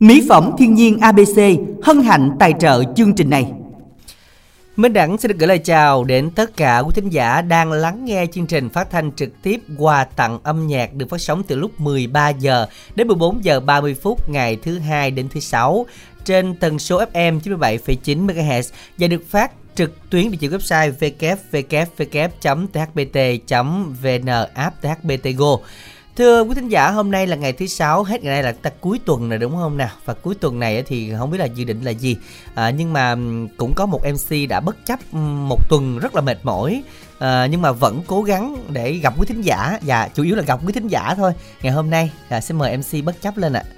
Mỹ phẩm thiên nhiên ABC hân hạnh tài trợ chương trình này. Minh Đẳng xin được gửi lời chào đến tất cả quý thính giả đang lắng nghe chương trình phát thanh trực tiếp quà tặng âm nhạc được phát sóng từ lúc 13 giờ đến 14 giờ 30 phút ngày thứ hai đến thứ sáu trên tần số FM 97,9 MHz và được phát trực tuyến địa chỉ website www.thbt.vn app thbtgo. Go. Thưa quý thính giả, hôm nay là ngày thứ sáu, hết ngày nay là ta cuối tuần rồi đúng không nào? Và cuối tuần này thì không biết là dự định là gì. À, nhưng mà cũng có một MC đã bất chấp một tuần rất là mệt mỏi à, nhưng mà vẫn cố gắng để gặp quý thính giả và chủ yếu là gặp quý thính giả thôi. Ngày hôm nay à, sẽ mời MC bất chấp lên ạ. À.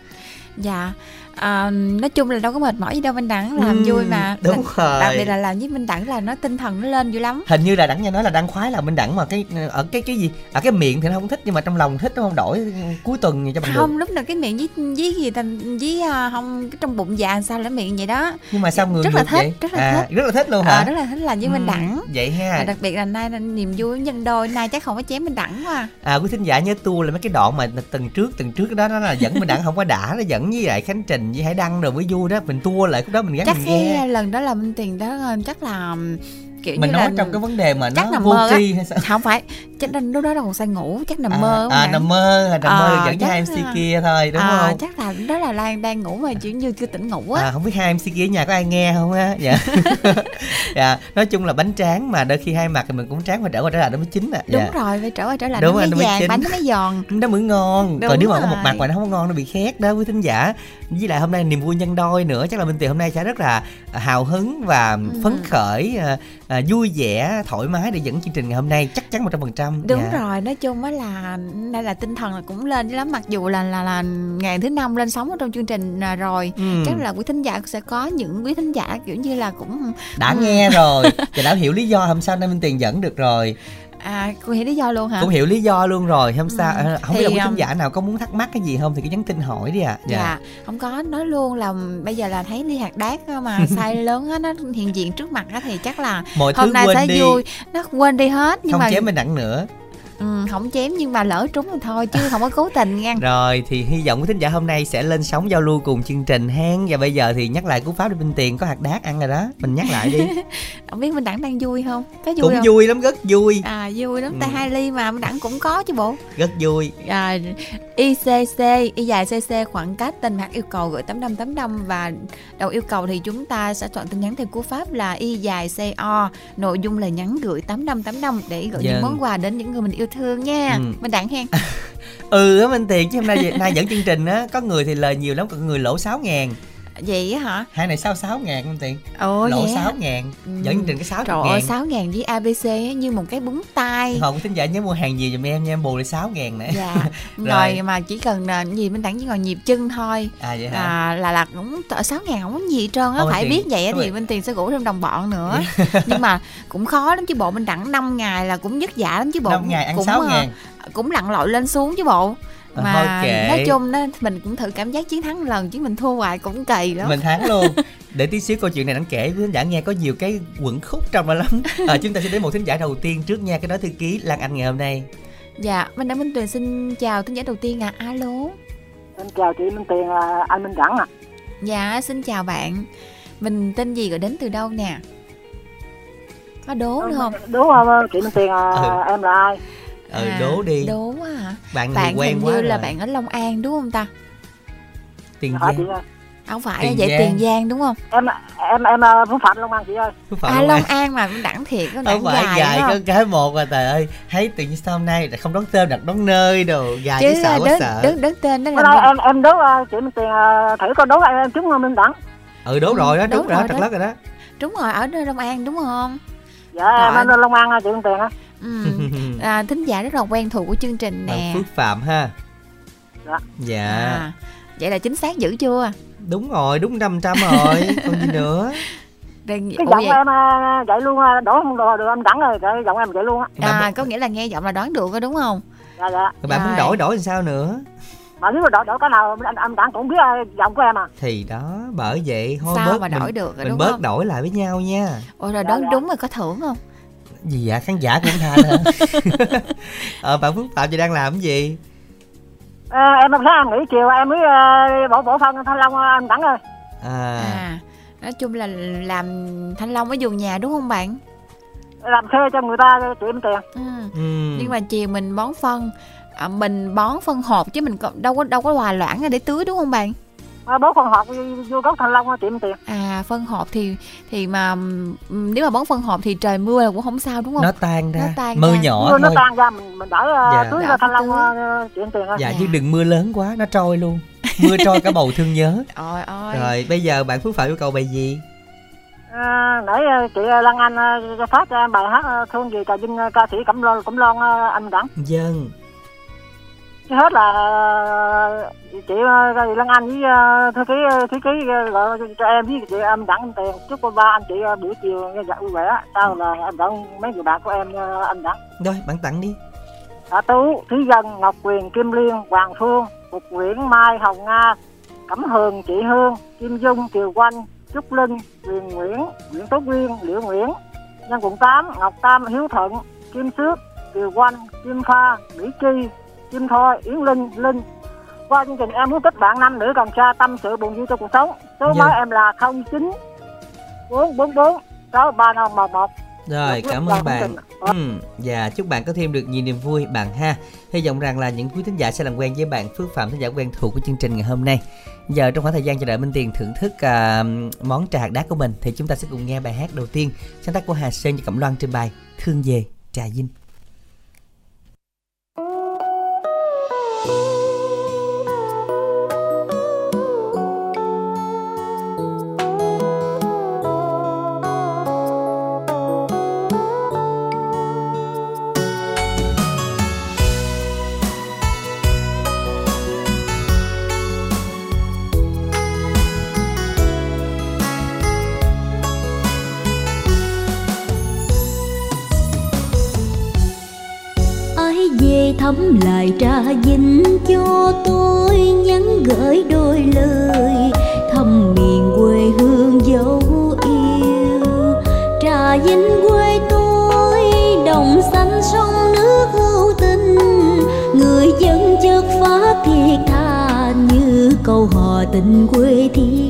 Dạ, à, nói chung là đâu có mệt mỏi gì đâu minh đẳng làm ừ, vui mà. đúng rồi. Đặc biệt là làm với minh đẳng là nó tinh thần nó lên dữ lắm. Hình như là đẳng nghe nói là đăng khoái là minh đẳng mà cái ở cái cái gì ở cái miệng thì nó không thích nhưng mà trong lòng thích nó không đổi cuối tuần cho bằng không được. lúc nào cái miệng với với gì thành với uh, không cái trong bụng già sao là miệng vậy đó. Nhưng mà sao người rất là thích vậy? rất là à, thích. rất là thích luôn hả? À, rất là thích làm với ừ, minh đẳng. vậy ha. À, đặc biệt là nay là niềm vui nhân đôi nay chắc không có chém minh đẳng quá à. Quý thính giả nhớ tua là mấy cái đoạn mà từng trước từng trước đó nó là dẫn minh đẳng không có đã nó dẫn với lại khánh trình với hải đăng rồi mới vui đó mình tua lại cái đó mình gắn chắc mình nghe lần đó là minh tiền đó chắc là kiểu mình như nói là trong cái vấn đề mà chắc nó nằm vô mơ tri hay sao? Không phải chắc là lúc đó là còn say ngủ chắc nằm à, mơ à nằm mơ nằm à, mơ dẫn với hai mc kia thôi đúng à, không? chắc là đó là lan đang ngủ mà chỉ như chưa tỉnh ngủ á. À, không biết hai mc kia ở nhà có ai nghe không á? Dạ. Dạ nói chung là bánh tráng mà đôi khi hai mặt thì mình cũng tráng phải trở qua trở lại nó mới chín à. Đúng dạ. rồi phải trở qua trở lại Đúng nó mới vàng bánh nó mới giòn. Nó mới ngon. Đúng còn nếu mà có một mặt mà nó không ngon nó bị khét đó quý thính giả với lại hôm nay niềm vui nhân đôi nữa chắc là minh tiền hôm nay sẽ rất là hào hứng và Ừ. phấn khởi à, à, vui vẻ thoải mái để dẫn chương trình ngày hôm nay chắc chắn một trăm phần trăm đúng Dạ. rồi nói chung á là đây là tinh thần là cũng lên dữ lắm mặc dù là là là ngày thứ năm lên sóng ở trong chương trình à, rồi Ừ. chắc là quý thính giả sẽ có những quý thính giả kiểu như là cũng đã Ừ. nghe rồi và đã hiểu lý do hôm sau nay minh tiền dẫn được rồi à cô hiểu lý do luôn hả cũng hiểu lý do luôn rồi sau Ừ. à, không Thì, biết là quý um, thính giả nào có muốn thắc mắc cái gì không thì cứ nhắn tin hỏi đi ạ à. dạ. không có nói luôn là bây giờ là thấy ly hạt đát mà sai lớn á nó hiện diện trước mặt á thì chắc là mọi hôm nay sẽ đi vui nó quên đi hết nhưng không mà chém mình nặng nữa ừ, không chém nhưng mà lỡ trúng thì thôi chứ không có cố tình nha. Rồi thì hy vọng quý thính giả hôm nay sẽ lên sóng giao lưu cùng chương trình hen và bây giờ thì nhắc lại cú pháp để minh tiền có hạt đát ăn rồi đó. Mình nhắc lại đi. Không biết minh đẳng đang vui không? Có vui cũng không? vui lắm rất vui. À vui lắm. Ừ. tay hai ly mà minh đẳng cũng có chứ bộ. Rất vui. À, ICC y dài CC khoảng cách tên hoặc yêu cầu gửi 8585 và đầu yêu cầu thì chúng ta sẽ chọn tin nhắn theo cú pháp là y dài CO nội dung lời nhắn gửi 8585 để gửi những Vâng. món quà đến những người mình yêu thương nha. Ừ. minh đẳng hen. Ừ á minh tiền chứ hôm nay nay dẫn chương trình á có người thì lời nhiều lắm còn người lỗ 6 ngàn vậy á hả? Hai này sao 6 ngàn minh tiền ồ á? 6 ngàn Ừ. dẫn chương trình cái 6 Trời ơi 6 ngàn với ABC á, như một cái búng tay. Hồng thính giả nhớ mua hàng nhiều giùm em nha em bù lại 6 ngàn nè. Dạ. Rồi. Rồi. mà chỉ cần cái gì Minh Đẳng chỉ ngồi nhịp chân thôi. À vậy hả? À, là là cũng sáu ngàn không có gì hết trơn á phải tiền- biết vậy thì bên tiền sẽ rủ thêm đồng bọn nữa. Nhưng mà cũng khó lắm chứ bộ Minh Đẳng 5 ngày là cũng vất vả lắm chứ bộ 5 ngày ăn cũng, 6 ờ, ngàn. cũng lặn lội lên xuống chứ bộ mà thôi kệ. nói chung đó mình cũng thử cảm giác chiến thắng một lần chứ mình thua hoài cũng kỳ lắm. Mình thắng luôn. Để tí xíu câu chuyện này đặng kể với thính giả nghe có nhiều cái quẩn khúc trong đó lắm. À, chúng ta sẽ đến một thính giả đầu tiên trước nha cái đó thư ký lan anh ngày hôm nay. Dạ Minh Đẳng Minh Tuyền xin chào thính giả đầu tiên à alo. Xin chào chị Minh Tiền, là anh Minh Đẳng à. dạ xin chào bạn. Mình tên gì rồi đến từ đâu nè? Có đố nữa không? Đúng không chị Minh Tiền, à, Ừ. em là ai? Ừ À, đố đi đố quá hả bạn, bạn quen hình quá như là rồi. bạn ở Long An đúng không ta tiền chị giang không phải Tiền vậy Giang. Tiền Giang đúng không Em em em à, Phú Phạm Long An chị ơi. Phú Phạm à Long Long An. An mà đẳng thiệt có đẳng phải dài, dài có cái một à trời ơi thấy tự nhiên sao hôm nay lại không đón tên đặt đón nơi đồ dài chứ sợ quá đứng, sợ đứng, đứng tên nay là em em đố à, chị Minh Tiền à, thử có đố em trúng không Minh Đẳng? ừ đố Ừ, rồi đó đố đúng rồi đó rồi trật đó. lất rồi đó đúng rồi ở nơi Long An đúng không Dạ em em Long An à, chị Minh Tiền á. à, thính giả rất là quen thuộc của chương trình Bạn nè. Phước Phạm ha? Dạ. dạ. À, vậy là chính xác dữ chưa? Đúng rồi đúng 500 rồi. Còn gì nữa? Đừng, Cái giọng vậy, em à, vậy luôn à, đố không được, được em Đẳng rồi, cái giọng em vậy luôn á. à, có nghĩa là nghe giọng là đoán được rồi đúng không? Dạ dạ. Rồi bạn muốn Rồi. đổi đổi làm sao nữa? Mà nếu mà đổi đổi cái nào anh anh Đẳng cũng biết à, giọng của em à. thì đó bởi vậy thôi sao bớt mà mình, đổi được rồi mình đúng bớt không? đổi lại với nhau nha. Ủa rồi Dạ, đoán dạ. đúng rồi có thưởng không gì dạ khán giả cũng tha hả? Ờ bạn phước phạm chị đang làm cái gì? À, em sáng nghỉ chiều em mới uh, bổ bổ phân thanh long anh đẳng ơi. À, à nói chung là làm thanh long ở vườn nhà đúng không bạn? Làm thuê cho người ta kiếm tiền. Ừ. ừ. nhưng mà chiều mình bón phân à, mình bón phân hộp chứ mình đâu có đâu có hòa loãng ra để tưới đúng không bạn à, bố con học vô gốc thanh long kiếm tiền à phân hộp thì thì mà nếu mà bón phân hộp thì trời mưa là cũng không sao đúng không? Nó tan ra. Nó tan mưa ra. nhỏ mưa nó thôi. tan ra mình mình đỡ uh, Dạ. tưới ra thanh phải long tưới. uh, kiếm tiền thôi. Dạ Dạ. chứ đừng mưa lớn quá nó trôi luôn. Mưa trôi cả bầu thương nhớ. Ôi ôi rồi bây giờ bạn phước phạm yêu cầu bài gì? À, nãy chị Lan Anh phát cho em bài hát thương gì trà vinh ca sĩ Cẩm Loan Cẩm Loan anh đẳng dân Trước hết là chị uh, Lan Anh với uh, thư ký uh, thư ký gọi cho em với chị em đẳng tiền chúc cô ba anh chị buổi chiều nghe dạ vui vẻ. Sau là em đặng mấy người bạn của em anh đẳng rồi bạn tặng đi. Hạ Tú, Thúy Dân, Ngọc Quyền, Kim Liên, Hoàng Phương, Phục Nguyễn, Mai, Hồng Nga, Cẩm Hường, Chị Hương, Kim Dung, Kiều Quanh, Trúc Linh, Quyền Nguyễn, Nguyễn Tố Quyên, Liễu Nguyễn, Nhân quận 8, Ngọc Tam, Hiếu Thuận, Kim Xước, Kiều Quanh, Kim Pha, Mỹ Chi, Kim Thôi, Yến Linh, Linh. Qua chương trình em muốn kết bạn nam nữ cần sa tâm sự buồn vui trong cuộc sống. Số Dạ. máy em là 09 444 63511. rồi Dạ, cảm dạ, ơn bạn trình. ừ, và chúc bạn có thêm được nhiều niềm vui bạn ha hy vọng rằng là những quý thính giả sẽ làm quen với bạn phước phạm thính giả quen thuộc của chương trình ngày hôm nay giờ trong khoảng thời gian chờ đợi minh tiền thưởng thức à, món trà hạt đá của mình thì chúng ta sẽ cùng nghe bài hát đầu tiên sáng tác của hà sơn và cẩm loan trên bài thương về trà vinh tình quê thi.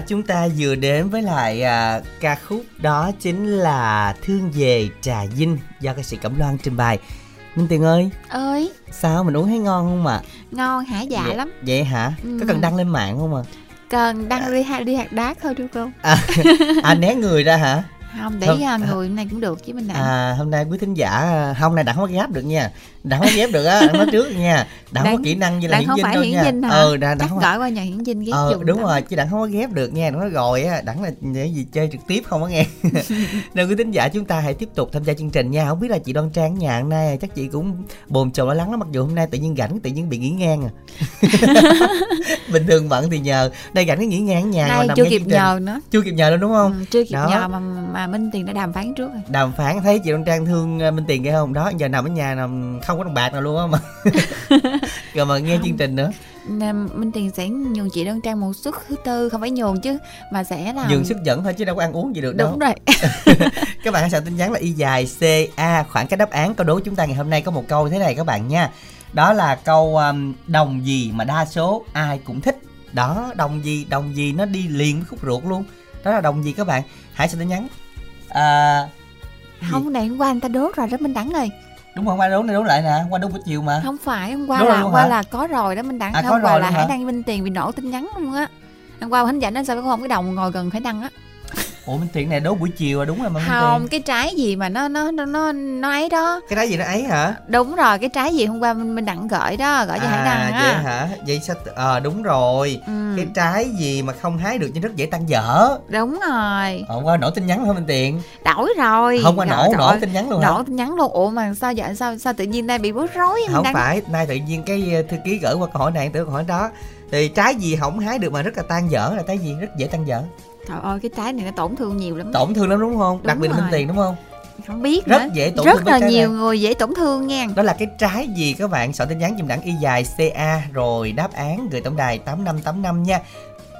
Chúng ta vừa đến với lại à, ca khúc đó chính là Thương về Trà Vinh do ca sĩ Cẩm Loan trình bày. Minh Tiền ơi, ơi sao mình uống thấy ngon không ạ? ngon hả dạ vậy, lắm Vậy hả? Ừ. Có cần đăng lên mạng không ạ? cần đăng đi hạt đi hạt đá thôi được không À, à né người ra hả? Không để Không, à, người này cũng được chứ mình nặng À hôm nay quý thính giả hôm nay đặng không có ghép được nha. Đặng không có ghép được á, đặng nói trước nha. Đặng không có Đặng- kỹ năng như là hiển dinh đâu hiển nha. dinh hả? Ừ, đặng, đặng không gọi qua nhà hiển dinh ghép ờ dùng đúng rồi chứ đặng không có ghép được nha. Nó rồi á đặng là để gì chơi trực tiếp không có nghe. Nên quý thính giả chúng ta hãy tiếp tục tham gia chương trình nha. Không biết là chị đoan trang nhà hôm nay chắc chị cũng bồn chồn lo lắng lắm. Mặc dù hôm nay tự nhiên rảnh tự nhiên bị nghỉ ngang à. Bình thường bận thì nhờ. Đây rảnh nghỉ ngang ở nhà nay chưa kịp nhờ nữa. Chưa kịp nhờ luôn đúng không? Ừ, chưa kịp Đó. nhờ mà mà Minh Tiền đã đàm phán trước rồi. Đàm phán thấy chị đoan trang thương uh, minh tiền kia không? Đó giờ nằm ở nhà nằm không có đồng bạc nào luôn á mà. Rồi mà nghe Không. chương trình nữa. Minh Tiền sẽ nhường chị Đơn Trang một suất thứ tư không phải nhường chứ mà sẽ là dừng sức dẫn thôi chứ đâu có ăn uống gì được đâu. đúng rồi. Các bạn hãy soạn tin nhắn là y dài c a khoảng cách đáp án câu đố chúng ta ngày hôm nay có một câu thế này các bạn nha. Đó là câu um, đồng gì mà đa số ai cũng thích? Đó đồng gì đồng gì nó đi liền với khúc ruột luôn. Đó là đồng gì các bạn? Hãy soạn tin nhắn à, không này hôm qua anh ta đốt rồi đó Minh Đẳng ơi. Đúng không qua đố này đố lại nè qua đố buổi chiều mà. Không phải hôm qua Đốt là hôm qua hả? là có rồi đó Minh Đẳng. À, hôm qua là luôn hãy hả? đăng Minh Tiền bị nổ tin nhắn luôn á. Hôm qua khánh rảnh nên sao có không cái đồng ngồi gần phải đăng á ủa minh tiện này đố buổi chiều à đúng rồi mà minh không tiện cái trái gì mà nó nó nó nó nó ấy đó. Cái đó gì nó ấy hả? Đúng rồi cái trái gì hôm qua Minh, Minh Đẳng gửi đó gửi cho Hải Đăng à vậy á hả? Vậy sao ờ đúng rồi. Ừ, cái trái gì mà không hái được nhưng rất dễ tan dở đúng rồi. Hôm qua nổ tin nhắn thôi minh tiện đổi rồi. Không qua Rồi, nổ trời nổ tin nhắn luôn hả? Nổ tin nhắn luôn. Ủa mà sao vậy? Sao sao tự nhiên nay bị bối rối không Đăng? phải nay tự nhiên cái ờ, thư ký gửi qua câu hỏi này tới câu hỏi đó. Thì trái gì không hái được mà rất là tan dở là trái gì rất dễ tan dở trời ơi cái trái này nó tổn thương nhiều lắm. Tổn thương lắm đúng không? Đặc Đúng biệt là minh rồi. tiền đúng không? Không biết rất nữa. dễ tổn rất thương là nhiều này. người dễ tổn thương nha. Đó là cái trái gì các bạn? Soạn tin nhắn dùm đẳng y dài ca rồi đáp án gửi tổng đài tám năm tám năm nha.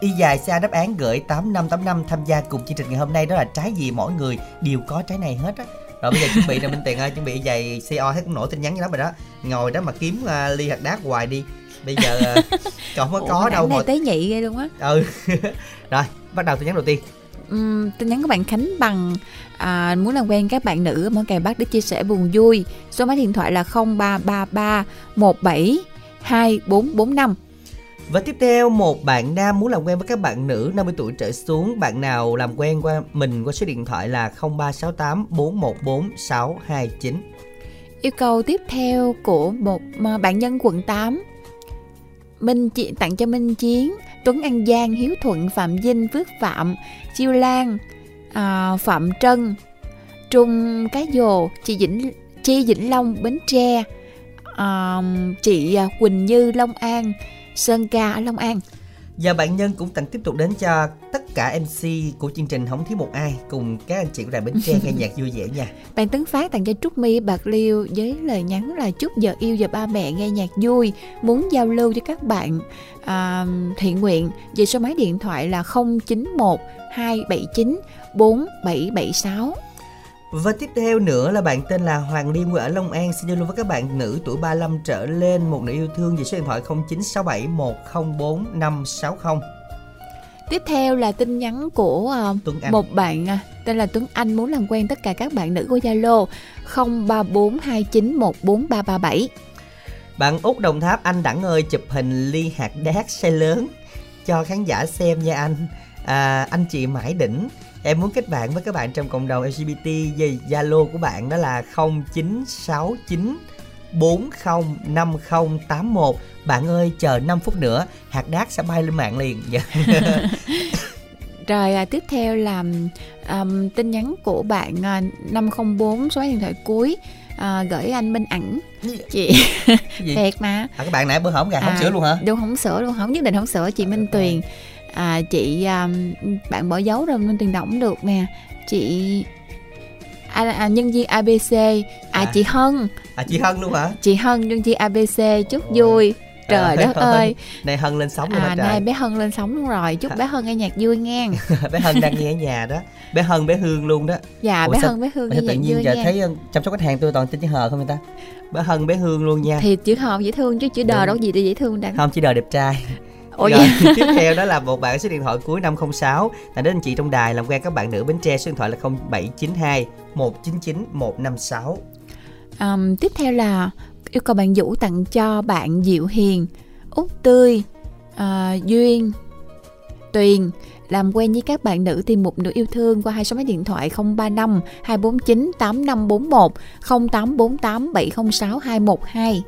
Y dài ca đáp án gửi tám năm tám năm tham gia cùng chương trình ngày hôm nay. Đó là trái gì mỗi người đều có trái này hết á. Rồi bây giờ chuẩn bị nè minh tiền ơi chuẩn bị y dài co thấy cũng nổi tin nhắn lắm rồi đó. Ngồi đó mà kiếm uh, ly hạt đá hoài đi. Bây giờ uh, còn không có có Ủa, đâu hồi tế nhị ghê luôn á. Ừ. Rồi bắt đầu tin nhắn đầu tiên. Ừm, tin nhắn của bạn Khánh bằng à, muốn làm quen các bạn nữ món cày bắt để chia sẻ buồn vui. Số máy điện thoại là 0333 17 2445 Và tiếp theo, một bạn nam muốn làm quen với các bạn nữ 50 tuổi trở xuống. Bạn nào làm quen qua mình qua số điện thoại là 0368 414 629. yêu cầu tiếp theo của một bạn nhân quận 8 Minh Chi, tặng cho Minh Chiến Tuấn An Giang Hiếu Thuận Phạm Vinh Phước Phạm Chiêu Lan à, Phạm Trân Trung Cái Dồ chị Vĩnh Chi Vĩnh Long Bến Tre à, chị à, Quỳnh Như Long An Sơn Ca ở Long An. Và bạn nhân cũng tặng tiếp tục đến cho tất cả MC của chương trình không thiếu một ai cùng các anh chị của đài Bến Tre nghe nhạc vui vẻ nha. Bạn Tấn Phát tặng cho Trúc My Bạc Liêu với lời nhắn là chúc giờ yêu giờ ba mẹ nghe nhạc vui, muốn giao lưu với các bạn à, thiện nguyện về số máy điện thoại là 091 279 4776. Và tiếp theo nữa là bạn tên là Hoàng Liêm quê ở Long An xin giao lưu với các bạn nữ tuổi 35 trở lên một nữ yêu thương về số điện thoại 0967 104 560 Tiếp theo là tin nhắn của Anh. một bạn à, tên là Tuấn Anh muốn làm quen tất cả các bạn nữ của Zalo 0342914337. Bạn Út Đồng Tháp anh Đẳng ơi chụp hình ly hạt đác xe lớn cho khán giả xem nha anh. À, anh chị Mãi Đỉnh Em muốn kết bạn với các bạn trong cộng đồng LGBT về Zalo của bạn đó là 0969 405081 Bạn ơi chờ 5 phút nữa hạt đác sẽ bay lên mạng liền. Rồi à, tiếp theo là um, tin nhắn của bạn à, 504 số điện thoại cuối. À, gửi anh Minh ảnh. Chị. Gì? thiệt mà. À, các bạn nãy bữa hổm gà không À, sửa luôn hả? đúng không sửa luôn không nhất định không sửa chị Minh Tuyền à, chị à, bạn bỏ dấu rồi Tuyền đọc cũng được nè. Chị à, à, nhân viên ABC à, À. chị Hân. À chị hân luôn hả? Chị Hân nhân viên ABC chúc Ôi. vui. Trời Trời đất ơi. Nay hân lên sóng luôn à nay bé Hân lên sóng luôn rồi. Chúc bé Hân nghe nhạc vui nghe. Bé hân đang nghe ở nhà đó. Bé hân bé hương luôn đó. Dạ Ủa bé sao- Hân bé Hương nghe nhạc tự nhiên vui giờ nghe. thấy chăm sóc khách hàng tôi toàn tin chữ hờ không người ta? Bé hân bé hương luôn nha. Thì chữ hờ dễ thương chứ chữ đờ Đúng. đâu gì để dễ thương đáng không chỉ đời đẹp trai ủa Rồi, tiếp theo đó là một bạn số điện thoại cuối 506 là đến anh chị trong đài làm quen các bạn nữ Bến Tre số điện thoại là 0792 199 156 Ờm, tiếp theo là yêu cầu bạn Vũ tặng cho bạn Diệu Hiền, Út Tươi, à, Duyên, Tuyền. Làm quen với các bạn nữ tìm một nửa yêu thương qua hai số máy điện thoại 035 249 8541 0848 706 212.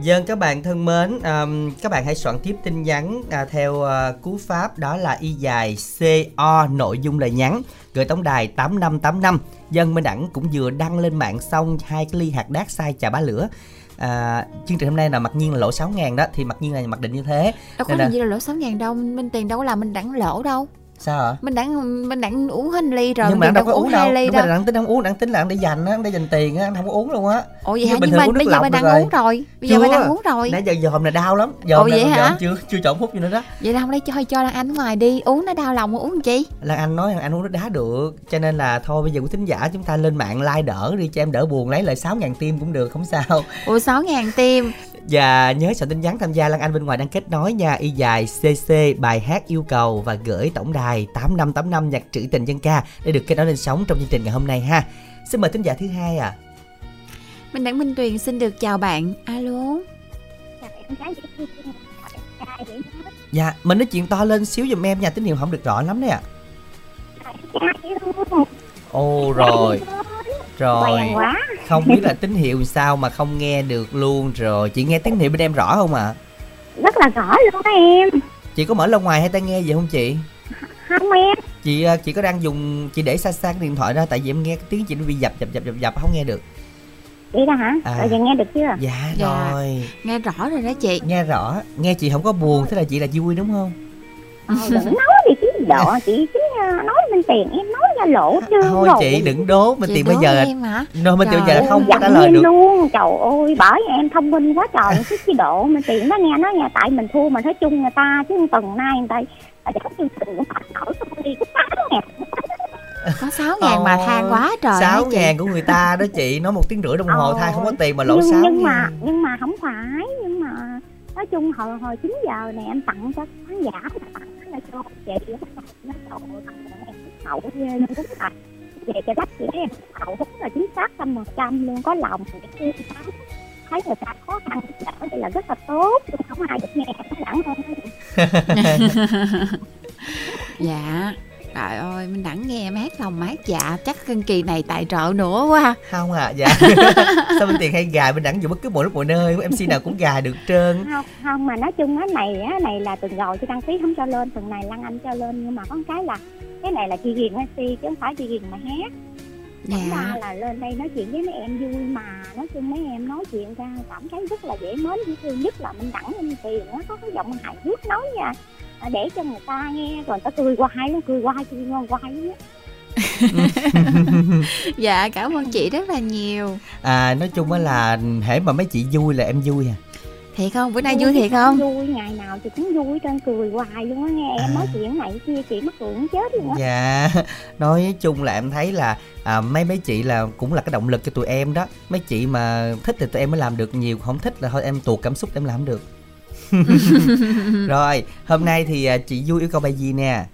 Dân các bạn thân mến, um, các bạn hãy soạn tiếp tin nhắn à, theo uh, cú pháp đó là y dài CO nội dung lời nhắn gửi tổng đài 8585. Dân Minh Đẳng cũng vừa đăng lên mạng xong hai cái ly hạt đác sai trà bá lửa. À, chương trình hôm nay là mặc nhiên là lỗ 6 ngàn đó thì mặc nhiên là mặc định như thế Đâu có Nên là- gì là lỗ 6 ngàn đâu, Minh Tiền đâu có làm mình đẳng lỗ đâu. Sao hả Mình đẳng mình đẳng uống hết ly rồi, nhưng mà anh đâu có uống đâu ly đúng đâu. rồi anh tính không uống anh tính là anh để dành á anh để dành tiền á anh không có uống luôn á Ủa vậy hả? Nhưng mà bây giờ bạn đang rồi. uống rồi. Bây giờ bạn đang uống rồi. nãy giờ dòm là đau lắm dòm Ồ, vậy giờ hả? chưa chưa chọn hút gì nữa đó Vậy là hôm nay cho cho Lan Anh ngoài đi, uống nó đau lòng mà uống chi? Lan Anh nói rằng anh uống nước đá được Cho nên là thôi bây giờ quý thính giả chúng ta lên mạng like đỡ đi cho em đỡ buồn Lấy lại 6 ngàn tim cũng được không sao Ủa 6 ngàn tim Và nhớ soạn tin nhắn tham gia Lan Anh bên ngoài đang kết nối nha. Y dài CC bài hát yêu cầu Và gửi tổng đài 8585 nhạc trữ tình dân ca Để được kết nối lên sóng trong chương trình ngày hôm nay ha. Xin mời thính giả thứ hai à Minh Đẳng Minh Tuyền xin được chào bạn. Alo. Dạ mình nói chuyện to lên xíu giùm em nha Tín hiệu không được rõ lắm đấy ạ. Ồ rồi Rồi Quen quá. Không biết là tín hiệu sao mà không nghe được luôn rồi. Chị nghe tín hiệu bên em rõ không ạ? Rất là rõ luôn đó em. Chị có mở loa ngoài hay tai nghe gì không chị? Không em. Chị ờ, chị có đang dùng Chị để xa xa cái điện thoại ra Tại vì em nghe cái tiếng chị nó bị dập dập dập dập dập Không nghe được. Vậy đó hả? À. rồi giờ nghe được chưa? Dạ, Dạ. rồi. Nghe rõ rồi đó chị. Nghe rõ. Nghe chị không có buồn Thế là chị là vui đúng không? Ờ, đừng nói đi chứ độ chị chứ ờ, nói bên tiền em nói ra lộ chưa Thôi chị đừng đố Mình tiền bây giờ Nó mình tiền bây giờ không có trả lời được. luôn trời ơi bởi vì em thông minh quá trời chứ chứ độ mà tiền nó nghe nó nghe tại mình thua mà nói chung người ta chứ tuần nay người ta ở trong chương trình cũng phải nổi đi cũng tám ngàn Có 6 ngàn mà than quá trời. hả 6 chị? ngàn của người ta đó chị Nói một tiếng rưỡi đồng hồ Ờ. thay không có tiền mà lỗ nhưng, 6 nhưng mà nhưng mà không phải nhưng mà nói chung hồi hồi 9 giờ này em tặng cho khán giả tặng là cho chị nó đầu tặng em. Hậu ghê luôn đúng thật về cho đất chị em, hậu đúng là chính xác trăm phần trăm luôn, có lòng để thấy người ta khó khăn đỡ thì là rất là tốt nhưng không ai được nghe, nó lãng hơn Dạ. Trời ơi, mình đẳng nghe em hát lòng mát dạ Chắc cân kỳ này tài trợ nữa quá. Không à dạ. Sao bên tiền hay gài bên đẳng dù bất cứ mọi lúc mọi nơi MC nào cũng gài được trơn. Không không mà nói chung á này á này là tuần rồi chị đăng ký không cho lên tuần này lăng anh cho lên nhưng mà có một cái là cái này là chị Hiền MC chứ không phải chị Hiền mà hát. Dạ. ra là lên đây nói chuyện với mấy em vui mà nói chung mấy em nói chuyện ra cảm thấy rất là dễ mến dễ thương nhất là minh đẳng minh tiền nó có cái giọng hài hước nói nha để cho người ta nghe rồi người ta cười hoài luôn cười hoài cười ngon hoài luôn. Dạ cảm ơn chị rất là nhiều À nói chung á là hễ mà mấy chị vui là em vui à Thiệt không? Bữa nay vui thiệt không? vui ngày nào thì cũng vui trên cười hoài luôn á nghe em À. nói chuyện này kia chị mắc cười chết luôn á Dạ Nói chung là em thấy là à, mấy mấy chị là cũng là cái động lực cho tụi em đó Mấy chị mà thích thì tụi em mới làm được nhiều Không thích là thôi em tuột cảm xúc em làm không được Rồi hôm nay thì à, chị vui yêu cầu bài gì nè?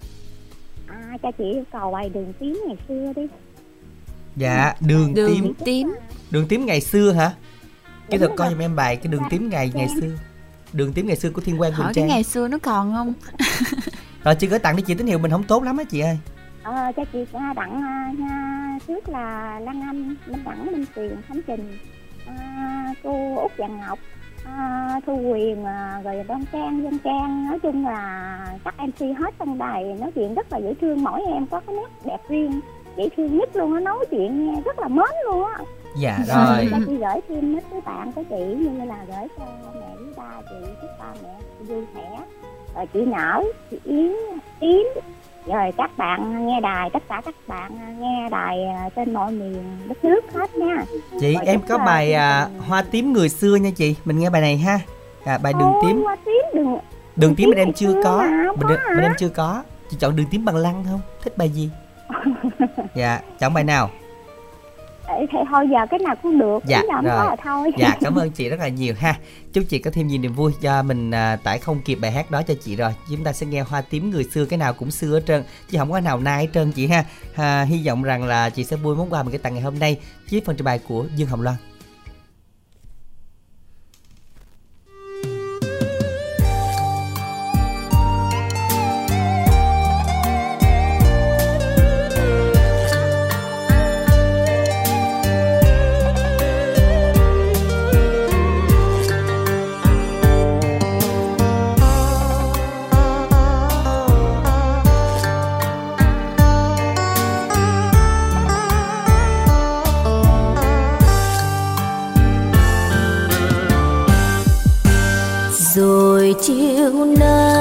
À cho chị yêu cầu bài đường tiếng ngày xưa đi. Dạ đường, Đường tím. tím. Đường tím ngày xưa hả? Cái thật coi giùm em bài cái đường tím ngày ngày xưa. Đường tím ngày xưa của Thiên Quang Quỳnh Hỏi cái Trang. ngày xưa nó còn không? Rồi chị gửi tặng đi chị tín hiệu mình không tốt lắm á chị ơi. Ờ cho chị à, đặng à, nha, trước là Lan Anh Minh Đẳng Minh Tiền Khánh Trình à, cô Út Vàng Ngọc à, thu quyền à, rồi đoan trang dân trang nói chung là các mc hết trong đài nói chuyện rất là dễ thương. Mỗi em có cái nét đẹp riêng dễ thương nhất luôn á nói chuyện nghe rất là mến luôn á. Dạ rồi. ta chỉ gửi thêm mấy cái bạn của chị như là gửi cho mẹ với ba chị chúc ba mẹ vui khỏe rồi chị nở chị yến yến rồi các bạn nghe đài tất cả các bạn nghe đài à, trên mọi miền đất nước hết nha. Chị Rồi em có bài à, hoa tím người xưa nha chị. Mình nghe bài này ha. À, bài đường Ôi, tím. Hoa tím đường đường tím tím bên em chưa có. có bên hả? em chưa có. Chị chọn đường tím bằng lăng không? Thích bài gì? Dạ chọn bài nào Để thì thôi giờ cái nào cũng được Dạ, không rồi. là thôi. Dạ cảm ơn chị rất là nhiều ha. Chúc chị có thêm nhiều niềm vui cho mình à, tải không kịp bài hát đó cho chị rồi. Chúng ta sẽ nghe hoa tím người xưa cái nào cũng xưa hết trơn chứ không có nào nay hết trơn chị ha. À, hy vọng rằng là chị sẽ vui món quà mình cái tặng ngày hôm nay. Với phần trình bày của dương hồng loan chiều nay.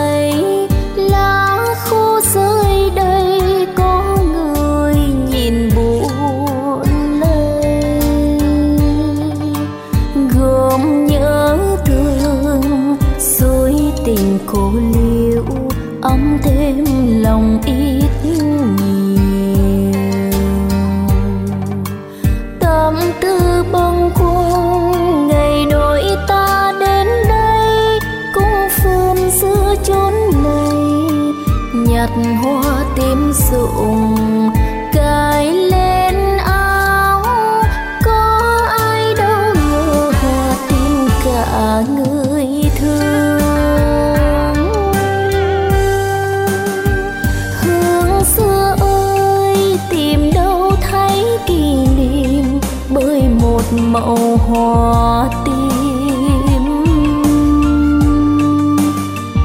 Màu hoa tím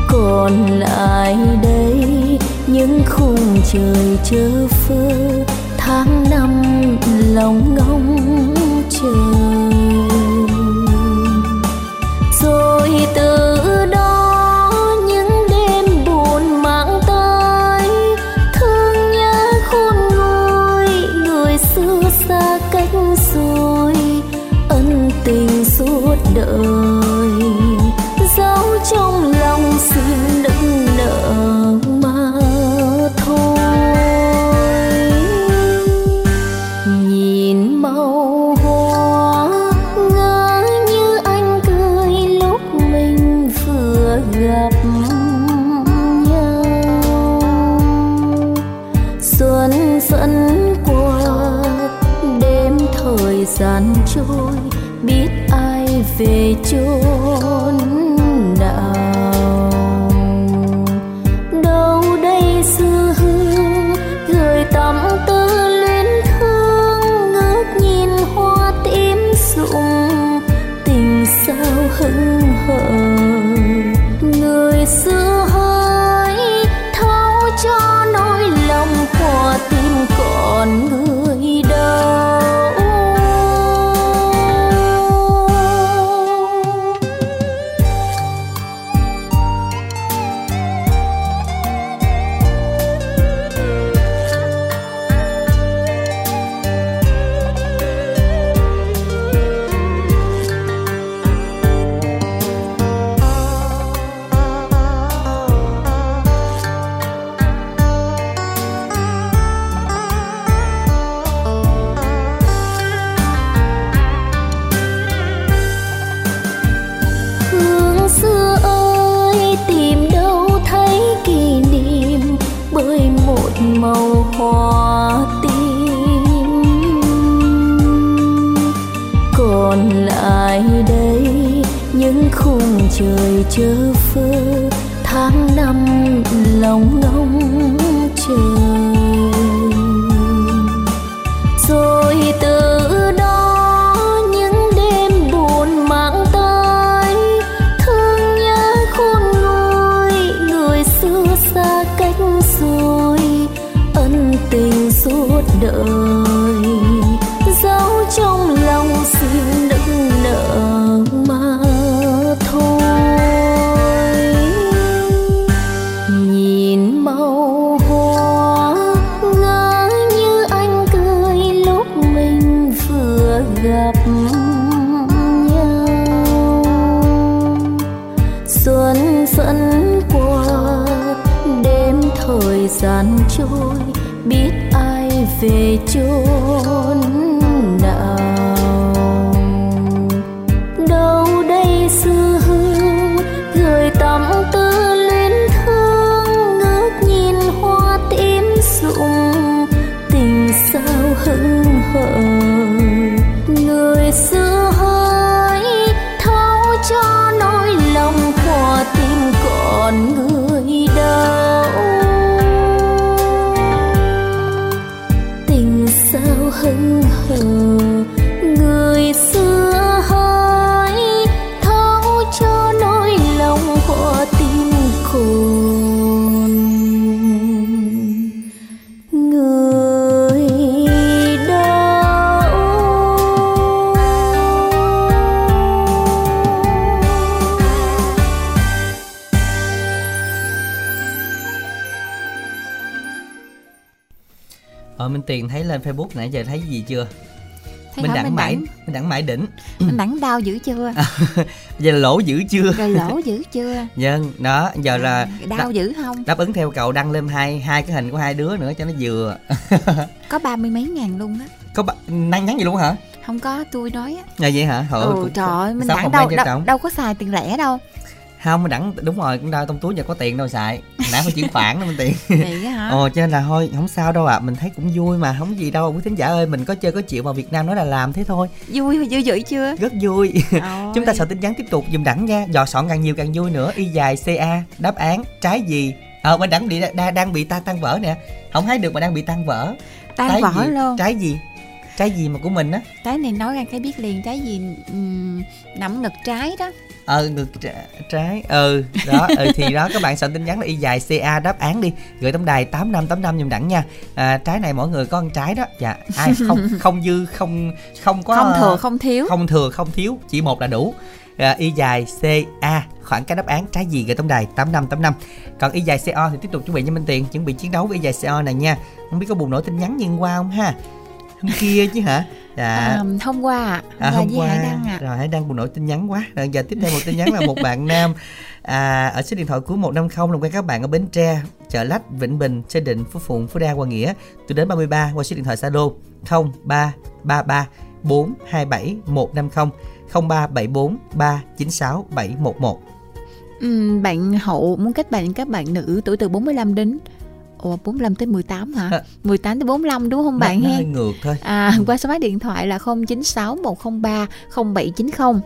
còn lại đây, những khung trời chơ phơ, tháng năm lòng ngóng chờ. Tiền thấy lên facebook nãy giờ thấy gì chưa? Thấy mình đẳng mãi mình đẳng mãi đỉnh. Mình đẳng đau dữ chưa? Giờ lỗ dữ chưa? Rồi lỗ dữ chưa? Nhân đó giờ là đau đáp, dữ không? đáp ứng theo cậu đăng lên hai hai cái hình của hai đứa nữa cho nó vừa. Có ba mươi mấy ngàn luôn á. Có ba, năng nhắn gì luôn hả? Không có tôi nói á. Là vậy hả? Thôi, ừ cũng- trời ơi mình đẳng đâu đâu, đâu có xài tiền lẻ đâu. Không mình đẳng đúng rồi cũng đâu trong túi giờ có tiền đâu xài nãy phải chuyển khoản đó minh tiền. Ồ cho nên là thôi không sao đâu ạ. Mình thấy cũng vui mà không gì đâu. Quý thính giả ơi mình có chơi có chịu mà việt nam nói là làm thế thôi. Vui vui dữ chưa? Rất vui. Ôi. chúng ta soạn tin nhắn tiếp tục dùm đẳng nha. Dò soạn càng nhiều càng vui nữa. Y dài ca đáp án trái gì? Ờ bên đẳng bị đang, đang bị ta tan vỡ nè. Không thấy được mà đang bị tan vỡ. Tan trái vỡ gì? luôn. Trái gì? Trái gì mà của mình á? Trái này nói ra cái biết liền. Trái gì ừm, nằm ngực trái đó ờ ngược trái, ừ đó ừ thì đó các bạn soạn tin nhắn là y dài ca đáp án đi. Gửi tổng đài tám năm tám năm dùm đẳng nha. À, trái này mỗi người có một trái đó. Dạ ai không không dư không không có không thừa không thiếu. không thừa không thiếu chỉ một là đủ. À, y dài ca khoảng cái đáp án trái gì gửi tổng đài tám năm tám năm. Còn y dài co thì tiếp tục chuẩn bị cho minh tiền chuẩn bị chiến đấu với y dài co này nha. Không biết có bùng nổ tin nhắn nhân qua không ha kia chứ hả? Dạ. À, hôm qua ạ. À, hôm qua Hải Đăng ạ. rồi Hải Đăng bùng nổ tin nhắn quá. Rồi giờ tiếp theo một tin nhắn là một bạn nam à, ở số điện thoại cuối 150 làm quen các bạn ở Bến Tre Chợ Lách Vĩnh Bình Sơn Định Phú Phụng Phú Đa Hoa Nghĩa. Từ đến 33 qua số điện thoại Zalo 0333 427 150 0374 396 711 Ừm, bạn hậu muốn kết bạn các bạn nữ tuổi từ 45 đến Ủa 45 tới 18 hả? À. 18 tới 45 đúng không bạn ha? ngược thôi À, qua số máy điện thoại là 096 103 0790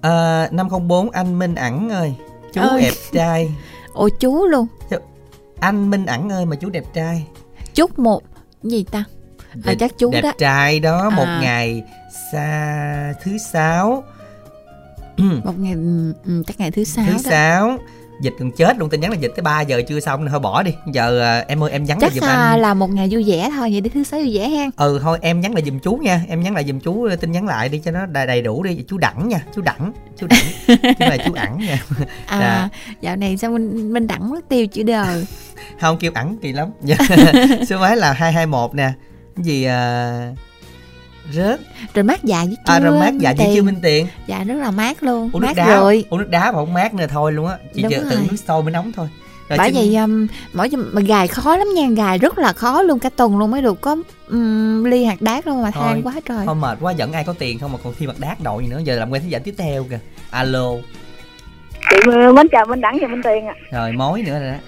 à, 504 anh Minh ẩn ơi chú Ơi. đẹp trai Ồ chú luôn anh Minh ẩn ơi mà chú đẹp trai Chúc một gì ta? À, đẹp, chắc chú đẹp đó trai đó một À. ngày xa thứ sáu Một ngày ừ, chắc ngày thứ sáu thứ sáu dịch gần chết luôn tin nhắn là dịch tới 3 giờ chưa xong thôi bỏ đi. Giờ à, em ơi em nhắn Chắc lại giùm à, anh. là một ngày vui vẻ thôi Vậy để thứ sáu vui vẻ ha ừ thôi em nhắn lại giùm chú nha. Em nhắn lại giùm chú tin nhắn lại đi cho nó đầy, đầy đủ đi. Chú đẳng nha chú đẳng chú đẳng. Chứ là chú ẩn nha. À Dạ. dạo này sao Minh, Minh đẳng mất tiêu chữ đời? Không kêu ẩn kỳ lắm. Dạ. số máy là 221 nè. Cái gì à, rớt. Rồi mát dạ với chưa à rồi mát dạ chứ chưa minh tiền. Dạ rất là mát luôn uống nước Mát đá rồi. uống nước đá mà không mát nữa thôi luôn á. Chị Đúng chờ tự nước sôi mới nóng thôi. Rồi bởi chứ- vậy um, mỗi mà gài khó lắm nha gài rất là khó luôn cả tuần luôn mới được có um, ly hạt đác luôn mà Thôi, than quá trời. Thôi mệt quá dẫn ai có tiền không mà còn thi mặt đát đội gì nữa giờ làm quen thính giả tiếp theo kìa. Alo. Chị mến chào minh đẳng và minh tiền ạ. Rồi mối nữa rồi đó.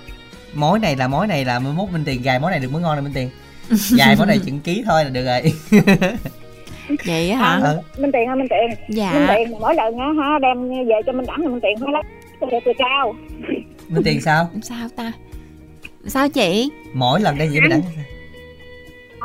Mối này là mối này là mới mốt minh tiền gài mối này được mới ngon này minh tiền. Gài mối này chừng ký thôi là được rồi vậy á hả? Ờ. minh tiền ơi minh tiền? Minh dạ tiền mỗi lần á ha đem về cho minh đẳng thì minh tiền phải lấy cái từ cao minh tiền sao? Sao ta? Sao chị? Mỗi lần đây vậy minh đẳng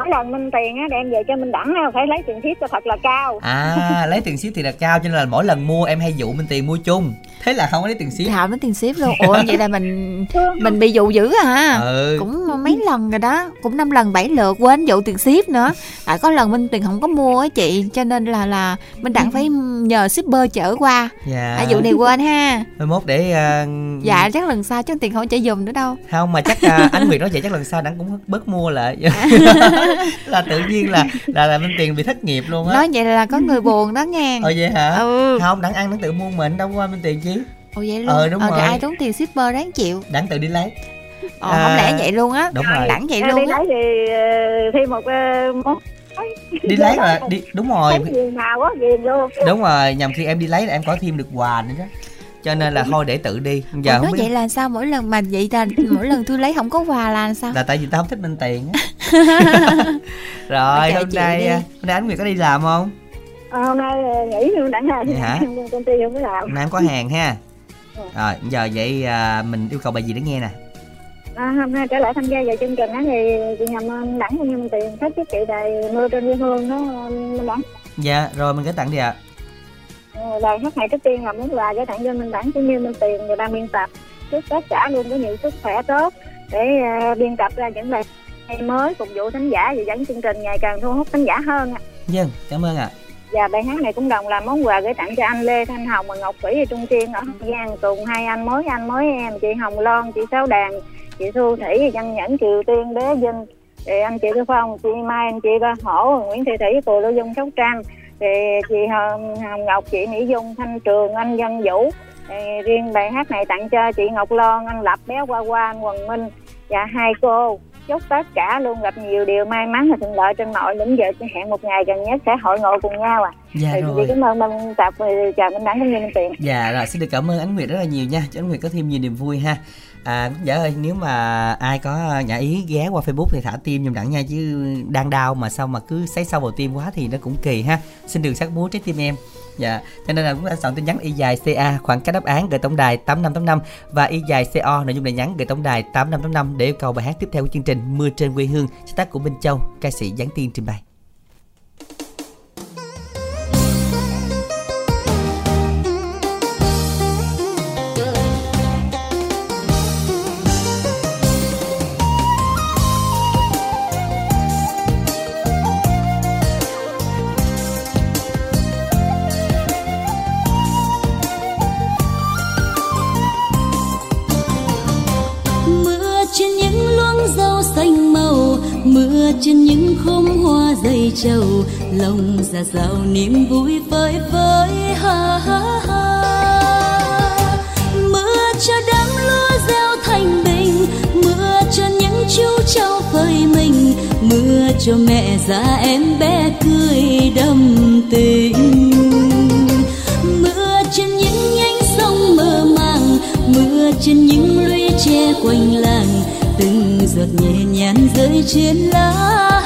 mỗi lần minh tiền á đem về cho minh đẳng á phải lấy tiền ship cho thật là cao. À lấy tiền ship thì là cao cho nên là mỗi lần mua em hay dụ minh tiền mua chung. Thế là không có lấy tiền ship thảo nó tiền ship luôn. Ủa vậy là mình mình bị dụ dữ à ừ. Cũng mấy lần rồi đó. Cũng năm lần bảy lượt quên dụ tiền ship nữa. Tại có lần minh tiền không có mua á chị cho nên là là minh đặng phải nhờ shipper chở qua. Dạ. À vụ này quên ha. Mai mốt để uh, dạ chắc lần sau chứ tiền không chở dùm nữa đâu. Không mà chắc uh, anh nguyệt nói vậy chắc lần sau đặng cũng bớt mua lại là tự nhiên là là là minh tiền bị thất nghiệp luôn á. Nói vậy là có người buồn đó nghe. Ờ vậy hả? Ừ. Không đặng ăn đặng tự mua mình đâu qua minh tiền chứ. Ồ vậy luôn. Ờ, đúng thì rồi. ai tốn tiền shipper đáng chịu. Đặng tự đi lấy ờ À, không lẽ vậy luôn á? đúng rồi. đẳng vậy đi luôn á. lấy thì ờ, thêm một ờ, món đi lấy là đi đúng rồi. Gì nào quá ghiền luôn. Đúng rồi nhằm khi em đi lấy là em có thêm được quà nữa đó cho nên là thôi để tự đi. Giờ Ủa, nói biết vậy là sao? Mỗi lần mà vậy là mỗi lần tôi lấy không có quà là sao? Là tại vì tao không thích minh tiền á. Rồi hôm nay đi. hôm nay ánh nguyệt có đi làm không? Ờ, hôm nay nghỉ luôn đẳng Vậy hả? công ty không có làm. Hôm nay em có hàng ha. Rồi giờ vậy à, mình yêu cầu bài gì để nghe nè? À, hôm nay trở lại tham gia vào chương trình đó thì chị nhầm đẳng cũng như mình tiền thích với chị đài mưa trên quê hương đó đẳng dạ rồi mình gửi tặng đi ạ. Ờ, lời hát này trước tiên là muốn quà gửi tặng cho minh đẳng cũng như minh tiền và ban biên tập. Chúc tất cả luôn có nhiều sức khỏe tốt để ờ, biên tập ra những bài hay mới phục vụ thính giả và dẫn chương trình ngày càng thu hút thính giả hơn ạ. dân cảm ơn ạ. Và bài hát này cũng đồng là món quà gửi tặng cho anh Lê Thanh Hồng và Ngọc Thủy ở Trung Kiên ở Hậu Giang. Cùng hai anh mới anh mới em chị Hồng Loan chị Sáu Đàn chị Thu Thủy Văn Nhẫn Kiều Tiên Đế Vinh thì anh chị Tư Phong chị Mai anh chị Ba Hổ Nguyễn Thị Thủy Cù Lưu Dung Sóc Trăng thì chị Hồng, Hồng Ngọc chị Mỹ Dung Thanh Trường anh Văn Vũ. Thì riêng bài hát này tặng cho chị Ngọc Loan anh Lập bé Qua Qua anh Quần Minh và hai cô. Chúc tất cả luôn gặp nhiều điều may mắn và thuận lợi trên mọi lĩnh vực. Hẹn một ngày gần nhất sẽ hội ngộ cùng nhau à dạ thì rồi. cảm ơn ban tập chào minh đẳng cũng như minh tiền. Dạ rồi xin được cảm ơn ánh Nguyệt rất là nhiều nha. Cho ánh Nguyệt có thêm nhiều niềm vui ha À dạ ơi nếu mà ai có ờ, nhã ý ghé qua Facebook thì thả tim giùm đẳng nha Chứ đang đau mà sao mà cứ sấy sâu vào tim quá thì nó cũng kỳ ha Xin đường sắc múa trái tim em Dạ, cho nên là cũng đã soạn tin nhắn y dài CA khoảng cách đáp án gửi tổng đài 8585 và y dài CO nội dung lời nhắn gửi tổng đài 8585 để yêu cầu bài hát tiếp theo của chương trình Mưa trên quê hương sáng tác của Minh Châu, ca sĩ Giáng Tiên trình bày. Trên những khóm hoa dây trầu, lòng già giàu niềm vui phơi phới, ha ha ha. Mưa cho đám lúa gieo thành bình, mưa cho những chú trâu phơi mình, mưa cho mẹ già em bé cười đầm tình. Mưa trên những nhánh sông mơ màng, mưa trên những lũy tre quanh làng từng giọt nhẹ nhàng rơi trên lá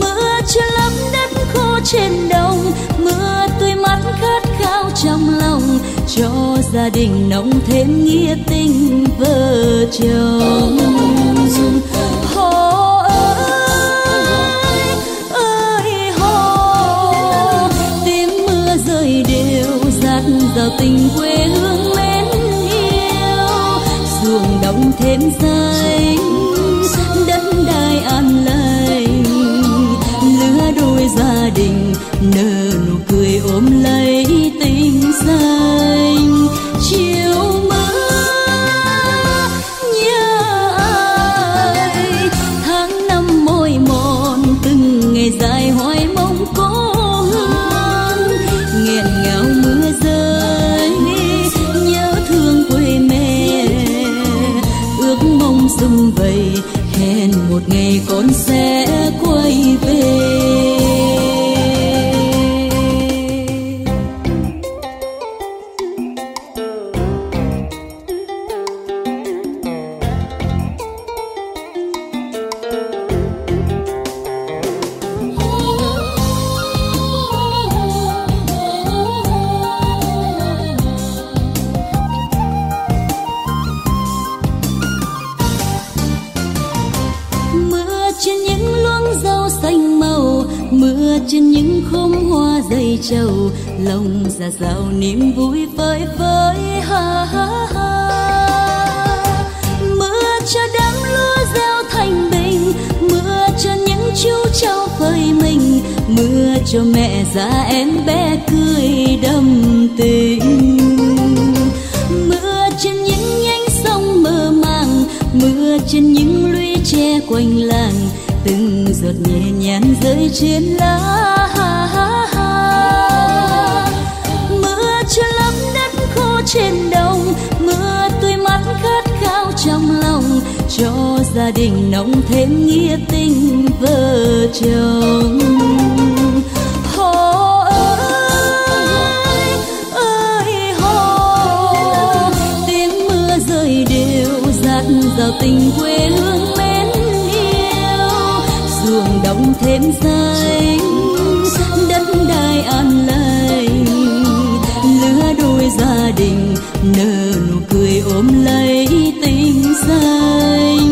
mưa chưa lắm đất khô trên đồng mưa tươi mắt khát khao trong lòng cho gia đình nồng thêm nghĩa tình vợ chồng. Hồ ơi, ơi hồ, tiếng mưa rơi đều dạt dào tình quê đồng thêm xanh đất đai an lành lứa đôi gia đình nở nụ cười ôm lấy tình xanh con sẽ quay về. Chồng Hồ ơi, ơi hồ, tiếng mưa rơi đều dạt dào tình quê hương mến yêu ruộng đồng thêm xanh đất đai an lành lứa đôi gia đình nở nụ cười ôm lấy tình xanh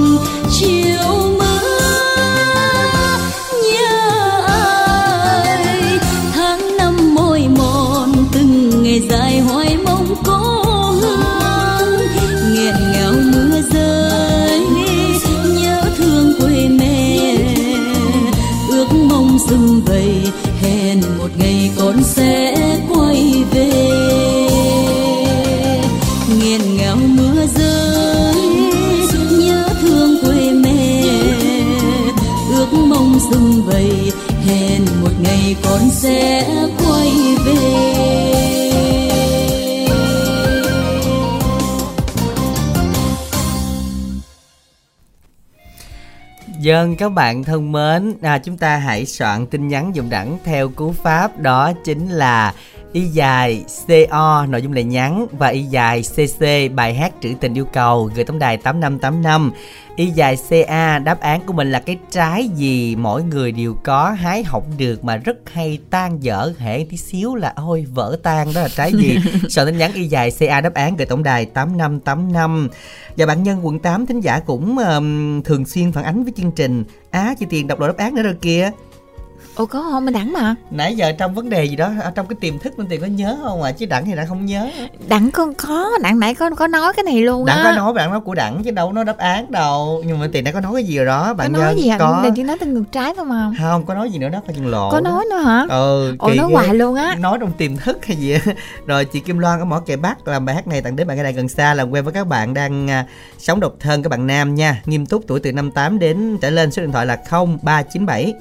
vầy hẹn một ngày con sẽ quay về. Dân các bạn thân mến, à, chúng ta hãy soạn tin nhắn dùng đẳng theo cú pháp đó chính là y dài CO nội dung lời nhắn và y dài CC bài hát trữ tình yêu cầu gửi tổng đài 8585. Y dài CA đáp án của mình là cái trái gì mỗi người đều có hái hỏng được mà rất hay tan dở hệ tí xíu là ôi vỡ tan đó là trái gì. Soạn tin nhắn y dài CA đáp án gửi tổng đài 8585. Và bạn nhân quận 8 thính giả cũng um, thường xuyên phản ánh với chương trình Á chị Tiền đọc đồ đáp án nữa rồi kìa ủa có không? Mình đẳng mà. Nãy giờ trong vấn đề gì đó ở Trong cái tiềm thức bên Tiền có nhớ không à? Chứ Đặng thì đã không nhớ. Đẳng con có đẳng nãy có có nói cái này luôn Đặng có nói bạn nói của Đặng chứ đâu có nói đáp án đâu. Nhưng mà Tiền đã có nói cái gì rồi đó? Có Bạn nói Nhân gì hả có. Mình chỉ nói tên ngược trái thôi mà. Không có nói gì nữa đó Coi chừng lộ có nói nữa hả? Ừ kỳ nói hoài luôn á. Nói trong tiềm thức hay gì rồi chị Kim Loan ở mỏ kệ Bắc làm bài hát này tặng đến bạn ở đây gần xa làm quen với các bạn đang à, sống độc thân các bạn nam nha. Nghiêm túc tuổi từ 58 đến trở lên số điện thoại là 0397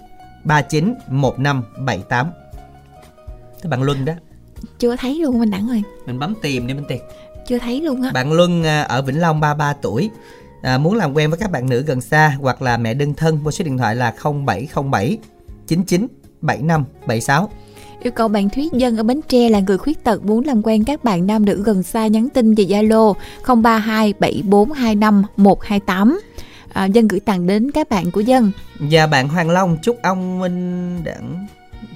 391578 Thế bạn Luân đó. Chưa thấy luôn mình đẳng rồi mình bấm tìm đi bên tiền chưa thấy luôn á. Bạn Luân à, ở Vĩnh Long 33 tuổi. À, muốn làm quen với các bạn nữ gần xa hoặc là mẹ đơn thân qua số điện thoại là 0707 99 75 76 Yêu cầu bạn Thuyết Dân ở Bến Tre là người khuyết tật muốn làm quen các bạn nam nữ gần xa nhắn tin về Zalo 032 7425 128. À, dân gửi tặng đến các bạn của Dân. Và bạn Hoàng Long chúc ông Minh Đẳng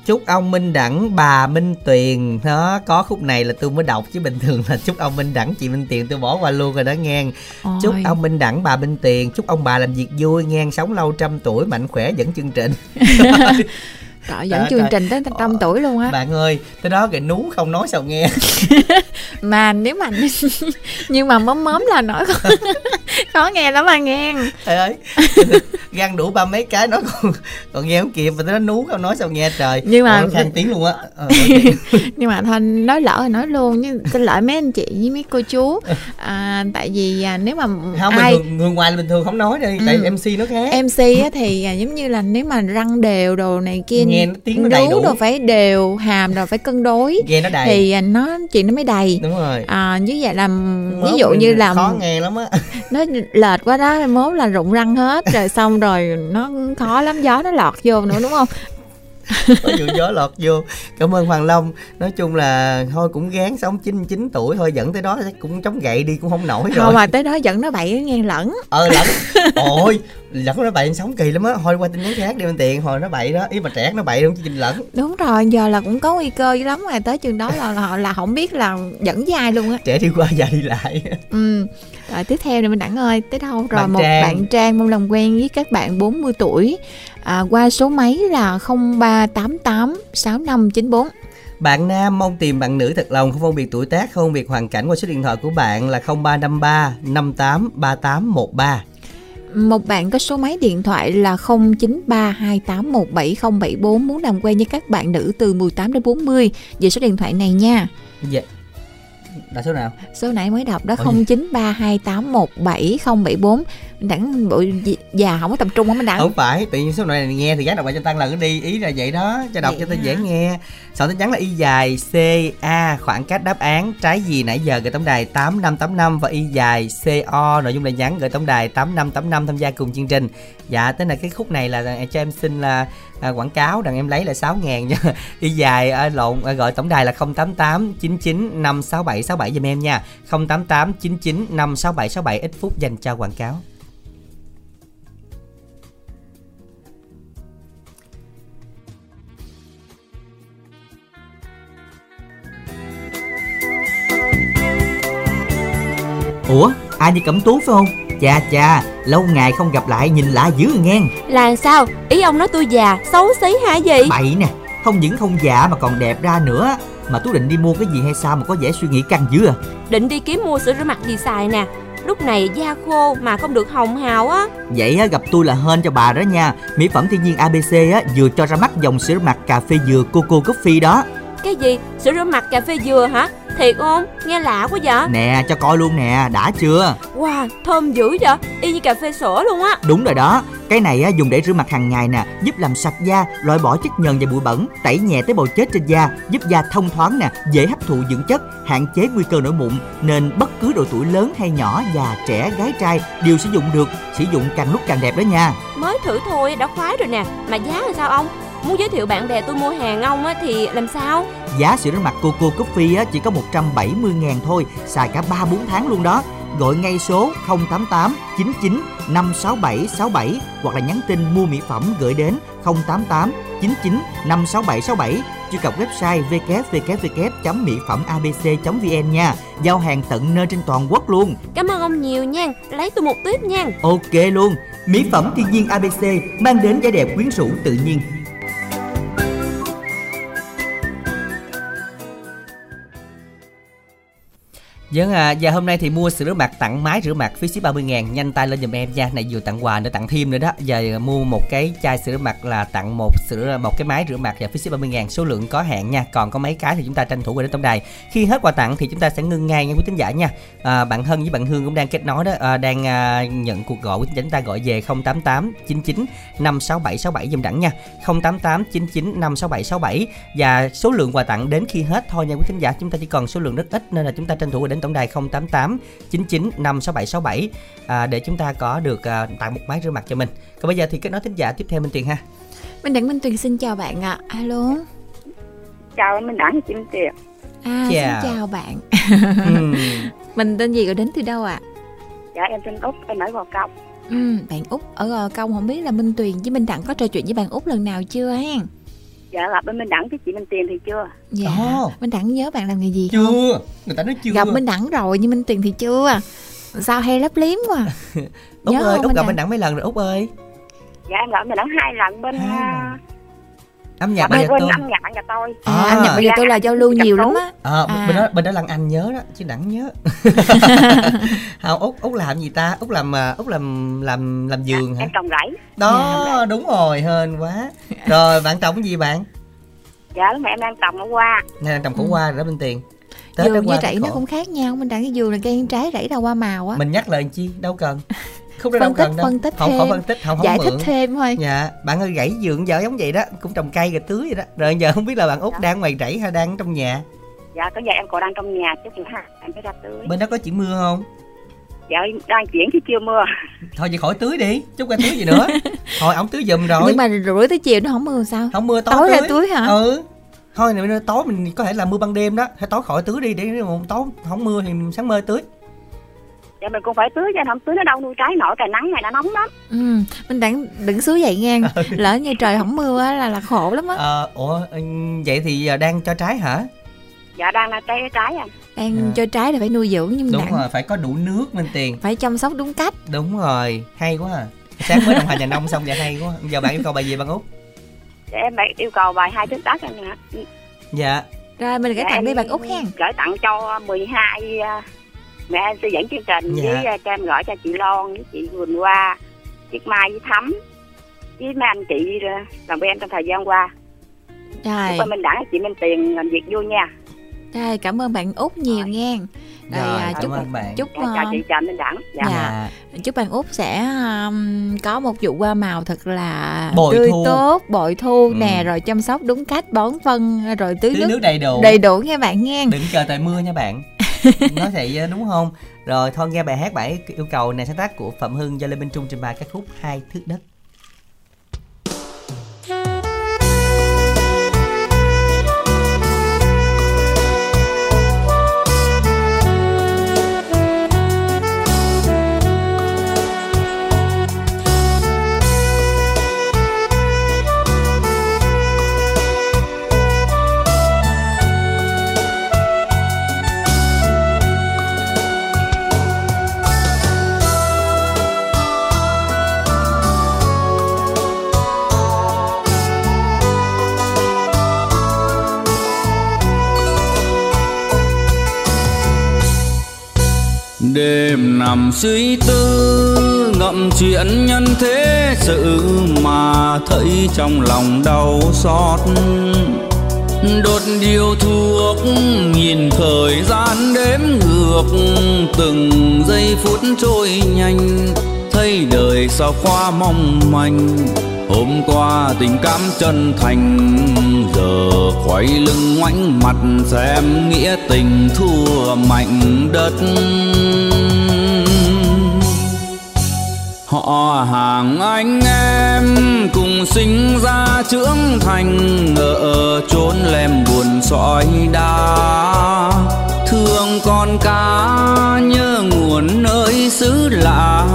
chúc ông Minh Đẳng bà Minh Tuyền đó có khúc này là tôi mới đọc chứ bình thường là chúc ông Minh Đẳng chị Minh Tuyền tôi bỏ qua luôn rồi đó nghe Ôi, chúc ông Minh Đẳng bà Minh Tuyền chúc ông bà làm việc vui nghe sống lâu trăm tuổi mạnh khỏe dẫn chương trình Trời, dẫn Trời chương ơi. trình tới trăm tuổi luôn á. bạn ơi tới đó cái nú không nói sao nghe Mà nếu mà nhưng mà móm móm là nói khó, khó nghe lắm mà nghe. trời ơi gan đủ ba mấy cái nó còn còn nghe không kịp mà đó nú không nói sao nghe trời. Nhưng mà- khang tiếng luôn á. Ờ, nhưng mà thôi nói lỡ thì nói luôn nhưng xin lỗi mấy anh chị với mấy cô chú. À, tại vì à, nếu mà không ai bình thường người ngoài là bình thường không nói tại Ừ. mc nó khác. MC á, thì à, giống như là nếu mà răng đều đồ này kia Nghe nó tiếng nó đầy đủ. đồ phải đều hàm rồi phải cân đối nghe nó đầy. thì à, nó chuyện nó mới đầy. Đúng rồi. À, như vậy là ví dụ như là khó nghe lắm á. Nó lệch quá đó mốt là rụng răng hết. Rồi xong rồi nó khó lắm gió nó lọt vô nữa đúng không? Có vụ gió lọt vô. Cảm ơn hoàng long. Nói chung là thôi cũng gán sống 99 tuổi thôi dẫn tới đó cũng chống gậy đi cũng không nổi rồi. Không mà tới đó dẫn nó bậy nghe lẫn. Ờ lẫn. Ôi lẫn nó bậy sống kỳ lắm á. Hồi qua tin nhắn khác đi bên tiện hồi nó bậy đó ý mà trẻ nó bậy không chứ trình lẫn. Đúng rồi giờ là cũng có nguy cơ dữ lắm rồi tới chừng đó là họ là không biết là dẫn dai luôn á. Trẻ đi qua già đi lại. Ừ rồi tiếp theo này mình đẳng ơi tới đâu rồi Bạn một Trang. bạn trang mong làm quen với các bạn 40 tuổi à, qua số máy là 0388 6594 Bạn nam mong tìm bạn nữ thật lòng không phân biệt tuổi tác, không phân biệt hoàn cảnh qua số điện thoại của bạn là 0353 58 3813. Một bạn có số máy điện thoại là 0932817074 muốn làm quen với các bạn nữ từ 18 đến 40 về số điện thoại này nha. Dạ. Là số nào? Số nãy mới đọc đó Ôi. 0932817074. Đẳng bộ già không có tập trung không anh Đẳng? Không phải, tự nhiên số này nghe thì gác đọc lại cho tăng lần đi, ý là vậy đó, cho đọc Vậy cho ta hả? dễ nghe. Soạn tin nhắn là y dài C A khoảng cách đáp án trái gì nãy giờ gửi tổng đài 8585 và y dài CO nội dung là nhắn gửi tổng đài 8585 tham gia cùng chương trình. Dạ, tức là cái khúc này là cho em xin là à, quảng cáo đằng em lấy là 6 ngàn nha. Đi dài à, lộn à, gọi tổng đài là 088 99 567 67 giùm em nha. 088 99 567 67 ít phút dành cho quảng cáo. Ủa ai đi cẩm tú phải không? Chà chà lâu ngày không gặp lại nhìn lạ dữ nghe Là sao? Ý ông nói tôi già, xấu xí hả gì? Bậy nè Không những không già mà còn đẹp ra nữa Mà Tú định đi mua cái gì hay sao mà có vẻ suy nghĩ căng dữ à Định đi kiếm mua sữa rửa mặt gì xài nè Lúc này da khô mà không được hồng hào á Vậy á, gặp tôi là hên cho bà đó nha Mỹ phẩm thiên nhiên ABC á, vừa cho ra mắt dòng sữa rửa mặt cà phê dừa Coco Coffee đó Cái gì? Sữa rửa mặt cà phê dừa hả? Thiệt không? Nghe lạ quá vậy. Nè cho coi luôn nè đã chưa? Wow, thơm dữ vậy. Y như cà phê sữa luôn á. Đúng rồi đó. Cái này á, dùng để rửa mặt hàng ngày nè Giúp làm sạch da, loại bỏ chất nhờn và bụi bẩn Tẩy nhẹ tế bào chết trên da Giúp da thông thoáng nè, dễ hấp thụ dưỡng chất Hạn chế nguy cơ nổi mụn Nên bất cứ độ tuổi lớn hay nhỏ, già, trẻ, gái trai Đều sử dụng được Sử dụng càng lúc càng đẹp đó nha. Mới thử thôi đã khoái rồi nè. Mà giá là sao ông? Muốn giới thiệu bạn bè tôi mua hàng ông á thì làm sao? Giá sữa rửa mặt Coco Coffee á, chỉ có 170 ngàn thôi Xài cả 3-4 tháng luôn đó. Gọi ngay số 088 99 567 67 Hoặc là nhắn tin mua mỹ phẩm gửi đến 088 99 567 67 Truy cập website www.mỹ phẩm abc.vn nha. Giao hàng tận nơi trên toàn quốc luôn. Cảm ơn ông nhiều nha. Lấy tôi một tiếp nha. Ok luôn. Mỹ phẩm thiên nhiên ABC mang đến vẻ đẹp quyến rũ tự nhiên Vâng à, và hôm nay thì mua sữa rửa mặt tặng máy rửa mặt phí ship 30 ngàn Nhanh tay lên giùm em nha. Này vừa tặng quà nữa tặng thêm nữa đó. Giờ à, mua một cái chai sữa rửa mặt là tặng một sữa một cái máy rửa mặt và phí ship 30 ngàn. Số lượng có hạn nha. Còn có mấy cái thì chúng ta tranh thủ qua đến tổng đài. Khi hết quà tặng thì chúng ta sẽ ngưng ngay nha quý tín giả nha. À, Bạn Hân với bạn Hương cũng đang kết nối đó. À, Đang à, nhận cuộc gọi quý tín giả chúng ta gọi về 088 99 567 67 dùm đẳng nha. 088 99 567 67 Và số lượng quà tặng đến khi hết thôi nha quý tín giả. Chúng ta chỉ còn số lượng rất ít nên là chúng ta tranh thủ đến tổng đài 088 99 567 67 à, Để chúng ta có được à, tặng một máy rửa mặt cho mình Còn bây giờ thì kết nối thính giả tiếp theo Minh Tuyền ha Minh Đẳng Minh Tuyền xin chào bạn ạ. Alo. chào Minh Đẳng chị Minh Tiệp À, Chào. xin chào bạn. Ừm, Mình tên gì rồi đến từ đâu ạ? dạ em tên Úc em ở Gò Công Ừ, bạn Út ở Gò Công không biết là Minh Tuyền với Minh Đẳng có trò chuyện với bạn Út lần nào chưa hen? Dạ gặp bên Minh Đẳng với chị Minh Tiền thì chưa Dạ. Ồ. Minh Đẳng nhớ bạn làm nghề gì không? Chưa Người ta nói chưa Gặp Minh Đẳng rồi nhưng Minh Tuyền thì chưa. Sao hay lấp liếm quá. Út ơi không, Út gặp? Minh Đẳng mấy lần rồi Út ơi dạ em gặp Minh Đẳng hai lần bên Hai à, lần. Âm nhạc dạ, bạn bên nhà bên tôi. âm nhạc nhà tôi. À, À. anh nhập bây giờ tôi là giao lưu nhiều lắm á. À, À. bên đó bên đó Lan Anh nhớ đó chứ Đẳng nhớ. Không Út Út làm gì ta? Út làm à, Út làm làm làm giường hả? em trồng rẫy. Đó đúng rồi hên quá. Rồi bạn trồng cái gì bạn? Dạ lúc mà em đang trồng ở qua. Đang trồng khổ Ừ. qua rồi đó Minh Tiền. Tết qua với rẫy nó cũng khác nhau. Minh Đẳng cái dừa là cây trái rẫy là hoa màu á. mình nhắc lời chi? Đâu cần đâu Phân tích, đâu. phân tích không thêm. không phân tích không không Giải mượn. thích thêm thôi. dạ bạn ơi gãy giường vợ giống vậy đó cũng trồng cây rồi tưới vậy đó. Rồi giờ không biết là bạn út Dạ. đang ngoài rẫy hay đang trong nhà? Dạ có giờ em còn đang trong nhà chứ ha em phải ra tưới. Bên đó có chỉ mưa không? Dạ đang chuyển chứ chưa mưa. Thôi vậy khỏi tưới đi chút ra tưới gì nữa. Thôi ổng tưới giùm rồi. Nhưng mà rưỡi tới chiều nó không mưa sao? không mưa tối, Tối ra tưới. tưới hả? ừ. Thôi này tối mình có thể là mưa ban đêm đó. Hay tối khỏi tưới đi để tối không mưa thì sáng mơ tưới Dạ mình cũng phải tưới cho không tưới nó đâu nuôi trái nổi trời nắng này nó nóng lắm. ừ mình đừng đừng xứ vậy nghe. Lỡ như trời không mưa á là là khổ lắm á. Ờ, ủa ừ, vậy thì giờ đang cho trái hả? Dạ đang là trái trái à. đang À. cho trái là phải nuôi dưỡng nhưng đúng đặng rồi phải có đủ nước Minh Tiền. Phải chăm sóc đúng cách. Đúng rồi hay quá à. Sáng mới đồng hành nhà nông xong giờ hay quá. Giờ bạn yêu cầu bài gì bạn út? Để em bạn yêu cầu bài hai thước đất anh nè. dạ. Rồi mình gửi Dạ, tặng đi bạn út hen Gửi tặng cho 12 à, mẹ em sẽ dẫn chương trình Dạ. với à, cho em gửi cho chị Loan với chị Quỳnh Hoa, Chiếc Mai với Thắm với mấy anh chị làm quen trong thời gian qua. rồi Chúc mình đẳng chị Minh Tiền làm việc vui nha. rồi cảm ơn bạn út nhiều nghe rồi rồi à, cảm chúc ơn bạn chúc Dạ, chào ờ, chị chào Minh Đẳng. Dạ. Dạ. chúc bạn út sẽ um, có một vụ hoa màu thật là Bội tươi thu. tốt bội thu Ừ. nè rồi chăm sóc đúng cách bón phân rồi tưới tưới nước nước đầy đủ đầy đủ nha bạn nghe đừng chờ trời mưa nha bạn nói vậy đúng không? Rồi thôi nghe bài hát bảy yêu cầu này sáng tác của phạm hưng do lê minh trung trình bày các khúc hai thước đất. Nằm suy tư, ngậm chuyện nhân thế sự mà thấy trong lòng đau xót. Đột điều thuốc nhìn thời gian đếm ngược, từng giây phút trôi nhanh, thấy đời sao qua mong manh. Hôm qua tình cảm chân thành, giờ quay lưng ngoảnh mặt xem nghĩa tình thua mạnh đất họ hàng anh em cùng sinh ra trưởng thành ở chốn lem buồn sỏi đá. Thương con cá nhớ nguồn nơi xứ lạ,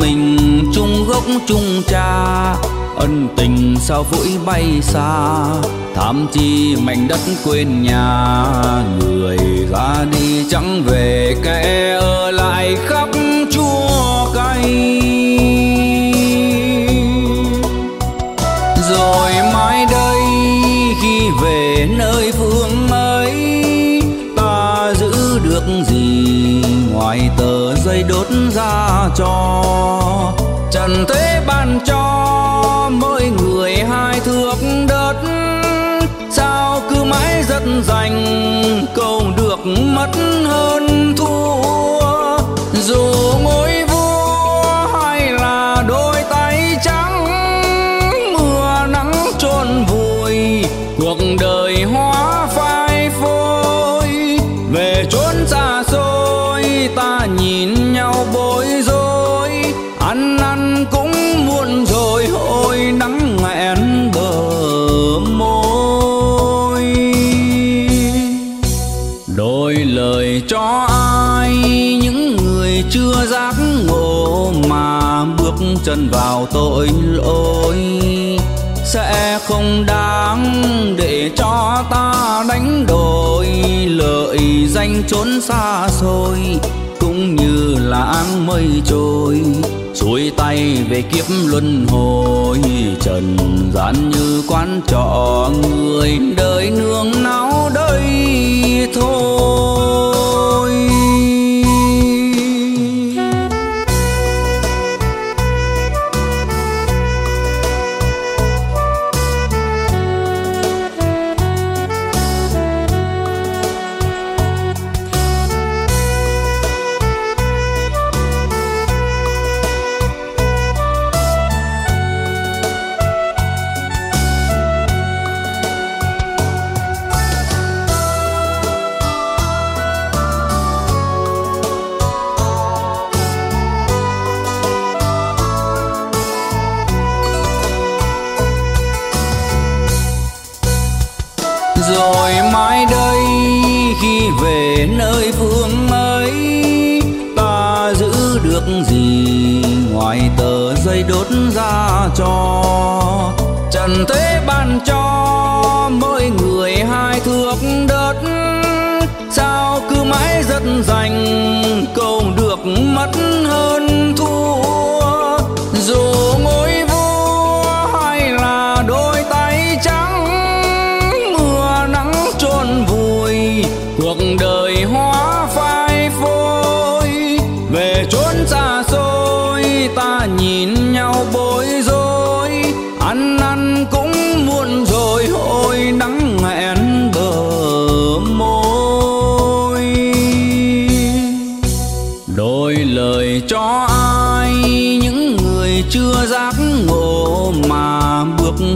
mình chung gốc chung cha ân tình sao vội bay xa. Tham chi mảnh đất quên nhà, người ra đi chẳng về kẻ ở lại khắp chua cay. Rồi mai đây khi về nơi phương ấy ta giữ được gì ngoài tờ giấy đốt ra cho. Trần thế ban cho rất dành câu được mất hơn. Tội lỗi sẽ không đáng để cho ta đánh đổi. Lợi danh trốn xa xôi cũng như là áng mây trôi, xuôi tay về kiếp luân hồi. Trần gian như quán trọ, người đời nương náu đây thôi.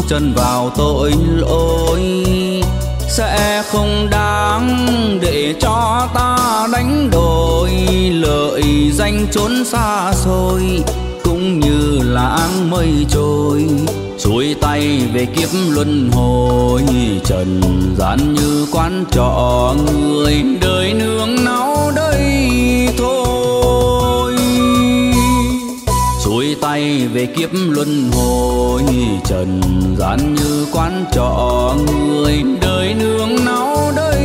Chân vào tội lỗi, sẽ không đáng để cho ta đánh đổi. Lợi danh trốn xa xôi, cũng như lãng mây trôi, xuôi tay về kiếp luân hồi. Trần gian như quán trọ người đời nữa về kiếp luân hồi trần gian như quán trọ người đời nương náu đời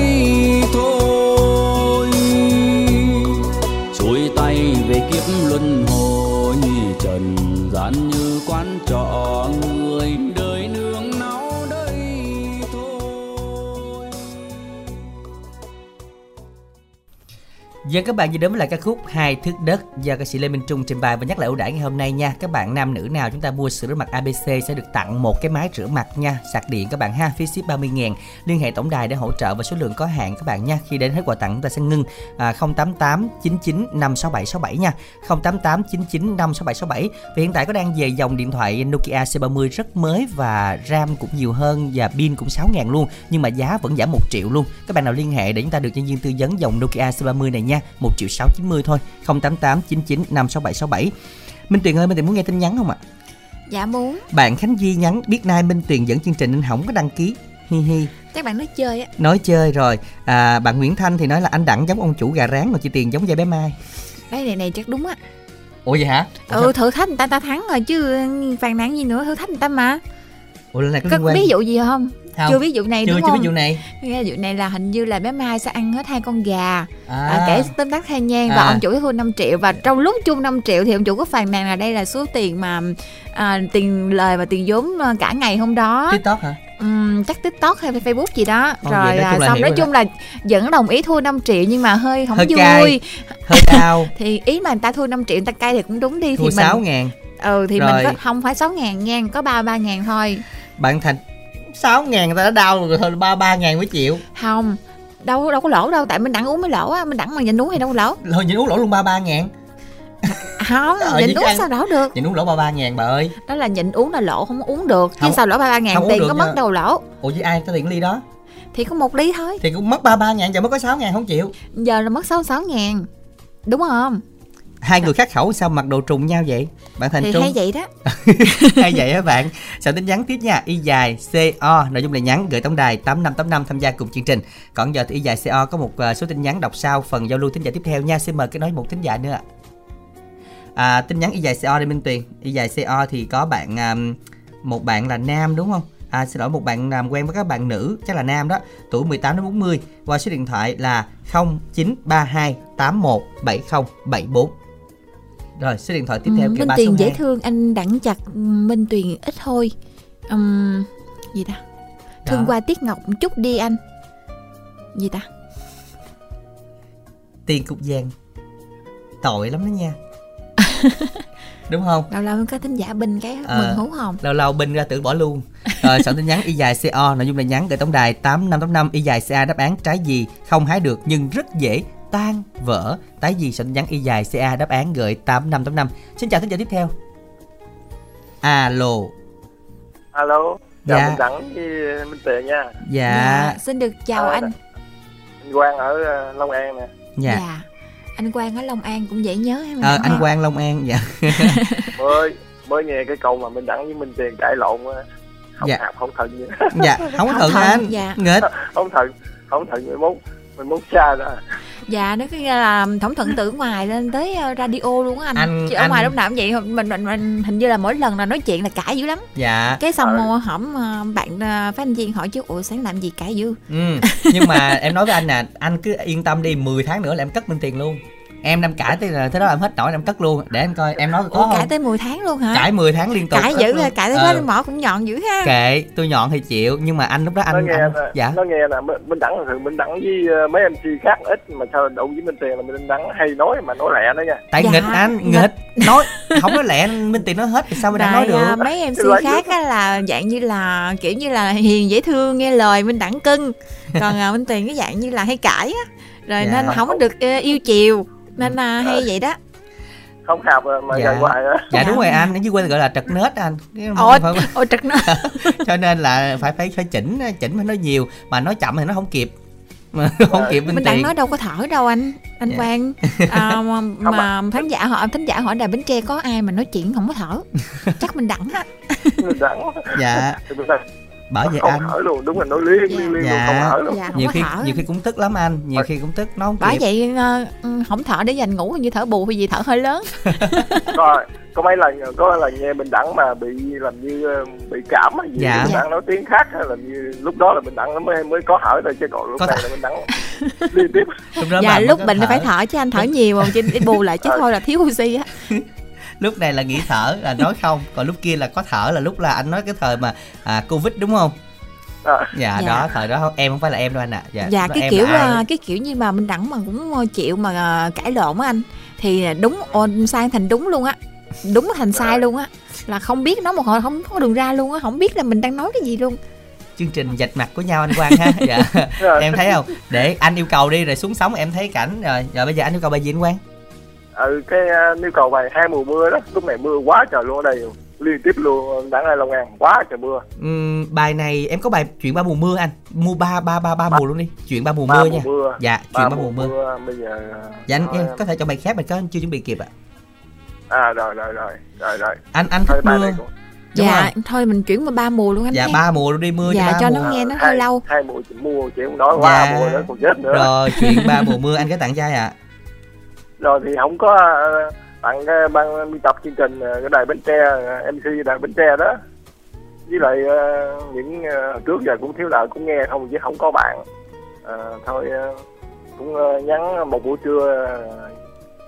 Dân các bạn vừa đến với lại ca khúc Hai thước đất do ca sĩ Lê Minh Trung trình bày và nhắc lại ưu đãi ngày hôm nay nha. Các bạn nam nữ nào chúng ta mua sữa rửa mặt ABC sẽ được tặng một cái máy rửa mặt nha. Sạc điện các bạn ha, phí ship 30 000 Liên hệ tổng đài để hỗ trợ và số lượng có hạn các bạn nha. Khi đến hết quà tặng chúng ta sẽ ngưng à, 088 99 567 67 nha. 088 99 56767. Và hiện tại có đang về dòng điện thoại Nokia C30 rất mới và RAM cũng nhiều hơn và pin cũng 6 000 luôn nhưng mà giá vẫn giảm 1 triệu luôn. Các bạn nào liên hệ để chúng ta được nhân viên tư vấn dòng Nokia C30 này nha. 1 triệu 690 thôi. 088 99 56767. Minh Tuyền ơi, Minh Tuyền muốn nghe tin nhắn không ạ? Dạ muốn Bạn Khánh Duy nhắn biết nay Minh Tuyền dẫn chương trình nên không có đăng ký. Hi hi. Chắc bạn nói chơi á Nói chơi rồi. À, bạn Nguyễn Thanh thì nói là anh Đặng giống ông chủ gà rán mà chị Tiền giống dây bé Mai. Đấy này này chắc đúng á Ủa vậy hả? Ủa, Ừ thử thách người ta ta thắng rồi chứ phàn nàn gì nữa thử thách người ta mà Ủa lần này có Có liên quan? ví dụ gì không? Không. Chưa ví dụ này chưa đúng chưa không? ví dụ này. Ví dụ này là hình như là bé Mai sẽ ăn hết hai con gà À. à. kể tóm tắt thay nhan và À. ông chủ thua 5 triệu và trong lúc chung 5 triệu thì ông chủ có phàn nàn là đây là số tiền mà à, tiền lời và tiền vốn à, cả ngày hôm đó TikTok hả? Ừm, chắc tiktok hay facebook gì đó Ồ, rồi nói à, xong nói chung là vẫn đồng ý thua 5 triệu nhưng mà hơi không Hơi vui cay. Hơi cao. thì ý mà người ta thua 5 triệu người ta cay thì cũng đúng đi Thua thì 6 mình ngàn. ừ thì Rồi. mình có không phải 6 ngàn nha có 33 ngàn thôi Bạn Thành 6 ngàn người ta đã đau rồi thôi 33 ngàn mới chịu. không đâu đâu có lỗ đâu tại mình đặng uống mới lỗ á mình đặng mà nhìn uống thì đâu có lỗ Thôi nhịn uống lỗ luôn 33 ngàn. không Ờ, nhịn uống ăn- sao lỗ được Nhịn uống lỗ 33 ngàn bà ơi. đó là nhịn uống là lỗ không uống được chứ Không- sao lỗ 33 ngàn không uống tiền có mất đâu lỗ Ủa với ai có tiền ly đó? thì có một ly thôi Thì cũng mất 33 ngàn giờ mới có 6 ngàn không chịu. giờ là mất 66 ngàn đúng không Hai người khác khẩu sao mặc đồ trùng nhau vậy? Bạn Thành thì Trung. hay vậy đó. Hay vậy hả bạn. Soạn tin nhắn tiếp nha. Y dài co nội dung là nhắn gửi tổng đài tám năm tám năm tham gia cùng chương trình. Còn giờ thì y dài co có một à, số tin nhắn đọc sau phần giao lưu thính giả tiếp theo nha. Xin mời cái nói một thính giả nữa ạ. À, tin nhắn y dài co đây minh tuyền. Y dài co thì có bạn một bạn là nam đúng không? À, xin lỗi một bạn làm quen với các bạn nữ chắc là nam đó. Tuổi 18 đến 40 qua số điện thoại là 0932 817074 rồi số điện thoại tiếp theo Ừ, Minh Tuyền dễ thương anh đặng chặt Minh Tuyền ít thôi Ừm, gì ta? Thương Đó. qua Tiết Ngọc một chút đi anh. Gì ta? Tiền cục vàng. Tội lắm đó nha. Đúng không? Lâu lâu có thính giả binh cái Ờ. mừng hú hồng lâu lâu binh ra tưởng bỏ luôn. Rồi soạn tin nhắn y dài co nội dung là nhắn gửi tổng đài tám năm tám năm y dài ca đáp án trái gì không hái được nhưng rất dễ tan vỡ. Tái gì tin nhắn y dài ca đáp án gửi tám năm tám năm. Xin chào thính giả tiếp theo. Alo. Alo. Chào Dạ. minh đẳng với minh tuyền nha. Dạ. Xin được chào À, anh. anh quang ở ờ, long an nè. Dạ. Anh Quang ở Long An cũng dễ nhớ em. Ờ, anh quang long an dạ. Mới mới nghe cái câu mà minh đẳng với minh tuyền cãi lộn á. Không Dạ. hạp không thần gì dạ không có Không thuận, anh. dạ. nghịch không thần không thần mười mốt mười mốt xa ra dạ nó nghĩa là thẩm thuận từ ngoài lên tới ờ, radio luôn á anh, Anh- chứ ở anh- ngoài lúc nào cũng vậy mình mình mình hình như là mỗi lần là nói chuyện là cãi dữ lắm dạ cái xong Ờ. hổng ờ, bạn ờ, phát anh viên hỏi chứ ủa sáng làm gì cãi dữ ừ. nhưng mà em nói với anh nè anh cứ yên tâm đi 10 tháng nữa là em cất bên tiền luôn em đang cãi tới là thế đó em hết nổi em cất luôn. Để anh coi em nói có ủa cãi không? tới 10 tháng luôn hả? Cãi 10 tháng liên tục. Cãi dữ là cãi tới Ờ, đó mỏ cũng nhọn dữ ha. Kệ tôi nhọn thì chịu nhưng mà anh lúc đó nó anh, nghe anh nè dạ? nó nghe nè Minh- đẳng thường minh đẳng với ờ, mấy mc khác ít mà sao đụng với minh tiền là minh đẳng hay nói mà nói lẹ đó nha. Tại Dạ, nghịch anh nghịch. nói không nói lẹ minh tiền nói hết thì sao mới đang nói được? mấy MC Loại khác á là dạng như là kiểu như là hiền dễ thương nghe lời Minh Đẳng cưng. Còn à, Minh Tuyền cái dạng như là hay cãi á. Rồi Dạ. nên không có được ờ, yêu chiều nên là hay vậy đó. Không học mà, mà Dạ. gần hoài á dạ Dạ. đúng rồi anh ở dưới quê gọi là trật nết anh. Ôi phải- ôi trật nó cho nên là phải phải phải chỉnh chỉnh phải nói nhiều mà nói chậm thì nó không kịp. Mà không kịp Đẳng tiền. nói đâu có thở đâu anh anh Dạ. Quang. À, mà, mà khán giả hỏi khán giả hỏi đài Bến Tre có ai mà nói chuyện không có thở? Chắc Minh Đẳng á. Dạ. Mình bởi vậy không anh. thở luôn đúng là nói liên liên liên Dạ. luôn không thở luôn. Dạ không nhiều khi thở. nhiều khi cũng tức lắm anh nhiều khi cũng tức nó không bởi kịp. vậy ừ, không thở để dành ngủ hình như thở bù hay gì thở hơi lớn. Có có mấy lần có lần nghe minh đẳng mà bị làm như ờ, bị cảm hay gì Dạ. minh đẳng nói tiếng khác á, làm như lúc đó là minh đẳng nó mới mới có thở thôi chứ còn lúc Có này thở. là minh đẳng liên tiếp. Lúc dạ lúc là phải thở chứ anh thở nhiều mà chứ để bù lại chứ Ờ. thôi là thiếu oxy á lúc này là nghĩ thở là nói không. Còn lúc kia là có thở là lúc là anh nói cái thời mà à, covid đúng không? À, dạ, Dạ. đó thời đó không- em không phải là em đâu anh ạ. Dạ, dạ đó cái kiểu là à, cái kiểu như mà minh đẳng mà cũng ờ, chịu mà à, cãi lộn á anh thì đúng ôn sai thành đúng luôn á. Đúng thành sai luôn á. Là không biết nói một hồi không có đường ra luôn á không biết là mình đang nói cái gì luôn. Chương trình dạch mặt của nhau anh Quang ha. Dạ. Rồi. em thấy không? Để anh yêu cầu đi rồi xuống sóng em thấy cảnh. Rồi rồi bây giờ anh yêu cầu bài gì anh Quang ừ cái uh, nhu cầu bài hai mùa mưa đó lúc này mưa quá trời luôn ở đây liên tiếp luôn đẳng hai long an quá trời mưa. Ừm, bài này em có bài chuyện ba mùa mưa anh? Mua ba ba ba ba mùa luôn đi chuyện ba mùa ba mưa mùa nha. mưa. Dạ chuyện ba mùa mưa. bây giờ dạ anh em có thể cho bài khác bài có anh chưa chuẩn bị kịp ạ? À rồi rồi rồi rồi rồi. Anh anh thôi thích mưa. cũng Đúng dạ rồi. thôi mình chuyển qua ba mùa luôn anh dạ ba mùa luôn đi mưa Dạ, cho ba cho mùa. nó nghe nó hơi hai, lâu. hai mùa chị mua chị không nói quá Dạ. mùa nữa còn chết nữa. Rồi. rồi chuyện ba mùa mưa anh cái tặng trai ạ rồi thì không có ờ, tặng cái ờ, ban biên tập chương trình ờ, cái đài bến tre mc đài bến tre đó. Với lại những trước giờ cũng thiếu nợ cũng nghe không chứ không có bạn. À, thôi cũng nhắn một buổi trưa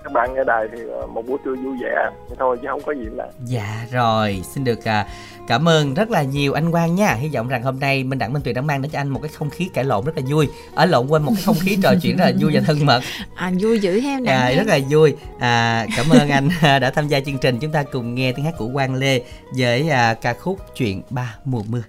các bạn nghe đài thì ờ, một buổi trưa vui vẻ thôi chứ không có gì là Dạ rồi, xin được à, cảm ơn rất là nhiều anh Quang nha. Hy vọng rằng hôm nay Minh Đẳng Minh Tuyền đã mang đến cho anh một cái không khí cãi lộn rất là vui. Ở lộn quên một cái không khí trò chuyện rất là vui và thân mật. à vui dữ ha nè À, rất là vui. À, cảm ơn anh đã tham gia chương trình. Chúng ta cùng nghe tiếng hát của Quang Lê với à, ca khúc Chuyện ba mùa mưa.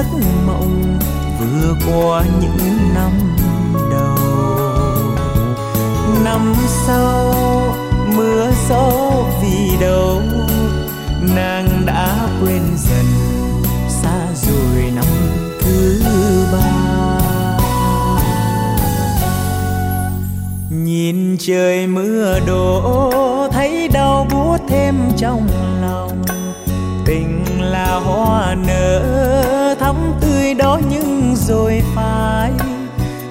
giấc mộng vừa qua những năm đầu. Năm sau, mưa gió vì đâu? Nàng đã quên dần, xa rồi năm thứ ba. Nhìn trời mưa đổ, thấy đau buốt thêm trong lòng. Tình là hoa nở rồi phai.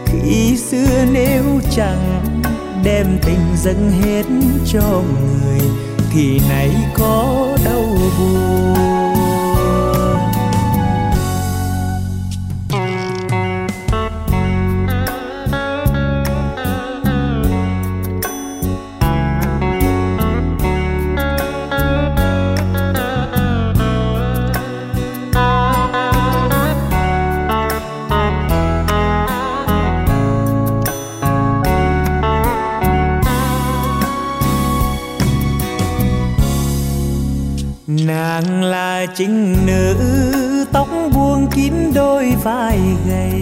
Khi xưa nếu chẳng đem tình dâng hết cho người, thì nay có đâu buồn. Là chính nữ, tóc buông kín đôi vai gầy.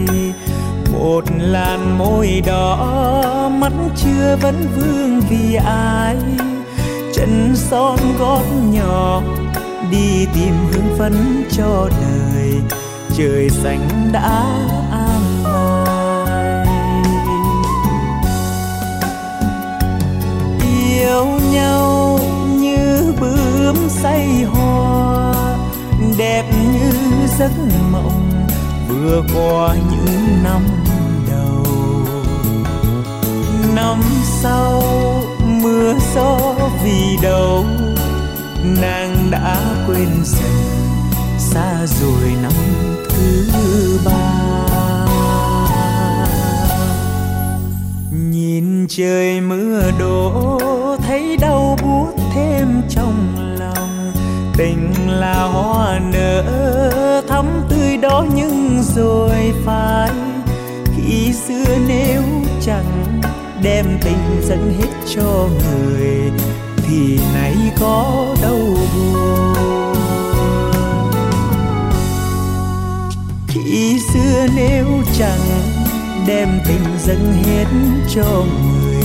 Một làn môi đỏ, mắt chưa vẫn vương vì ai. Chân son gót nhỏ, đi tìm hương phấn cho đời. Trời xanh đã an bài yêu nhau như bướm say hoa như giấc mộng vừa qua những năm đầu. Năm sau mưa gió vì đâu, nàng đã quên dần xa rồi năm thứ ba. Nhìn trời mưa đổ, thấy đau buốt thêm trong lòng tình là hoa nở, thắm tươi đó nhưng rồi phai. Khi xưa nếu chẳng đem tình dâng hết cho người, thì nay có đâu buồn. Khi xưa nếu chẳng đem tình dâng hết cho người,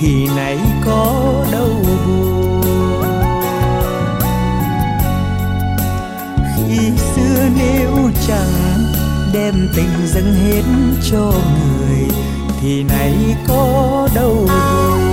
thì nay có đâu buồn. Xưa nếu chẳng đem tình dâng hết cho người thì nay có đâu rồi?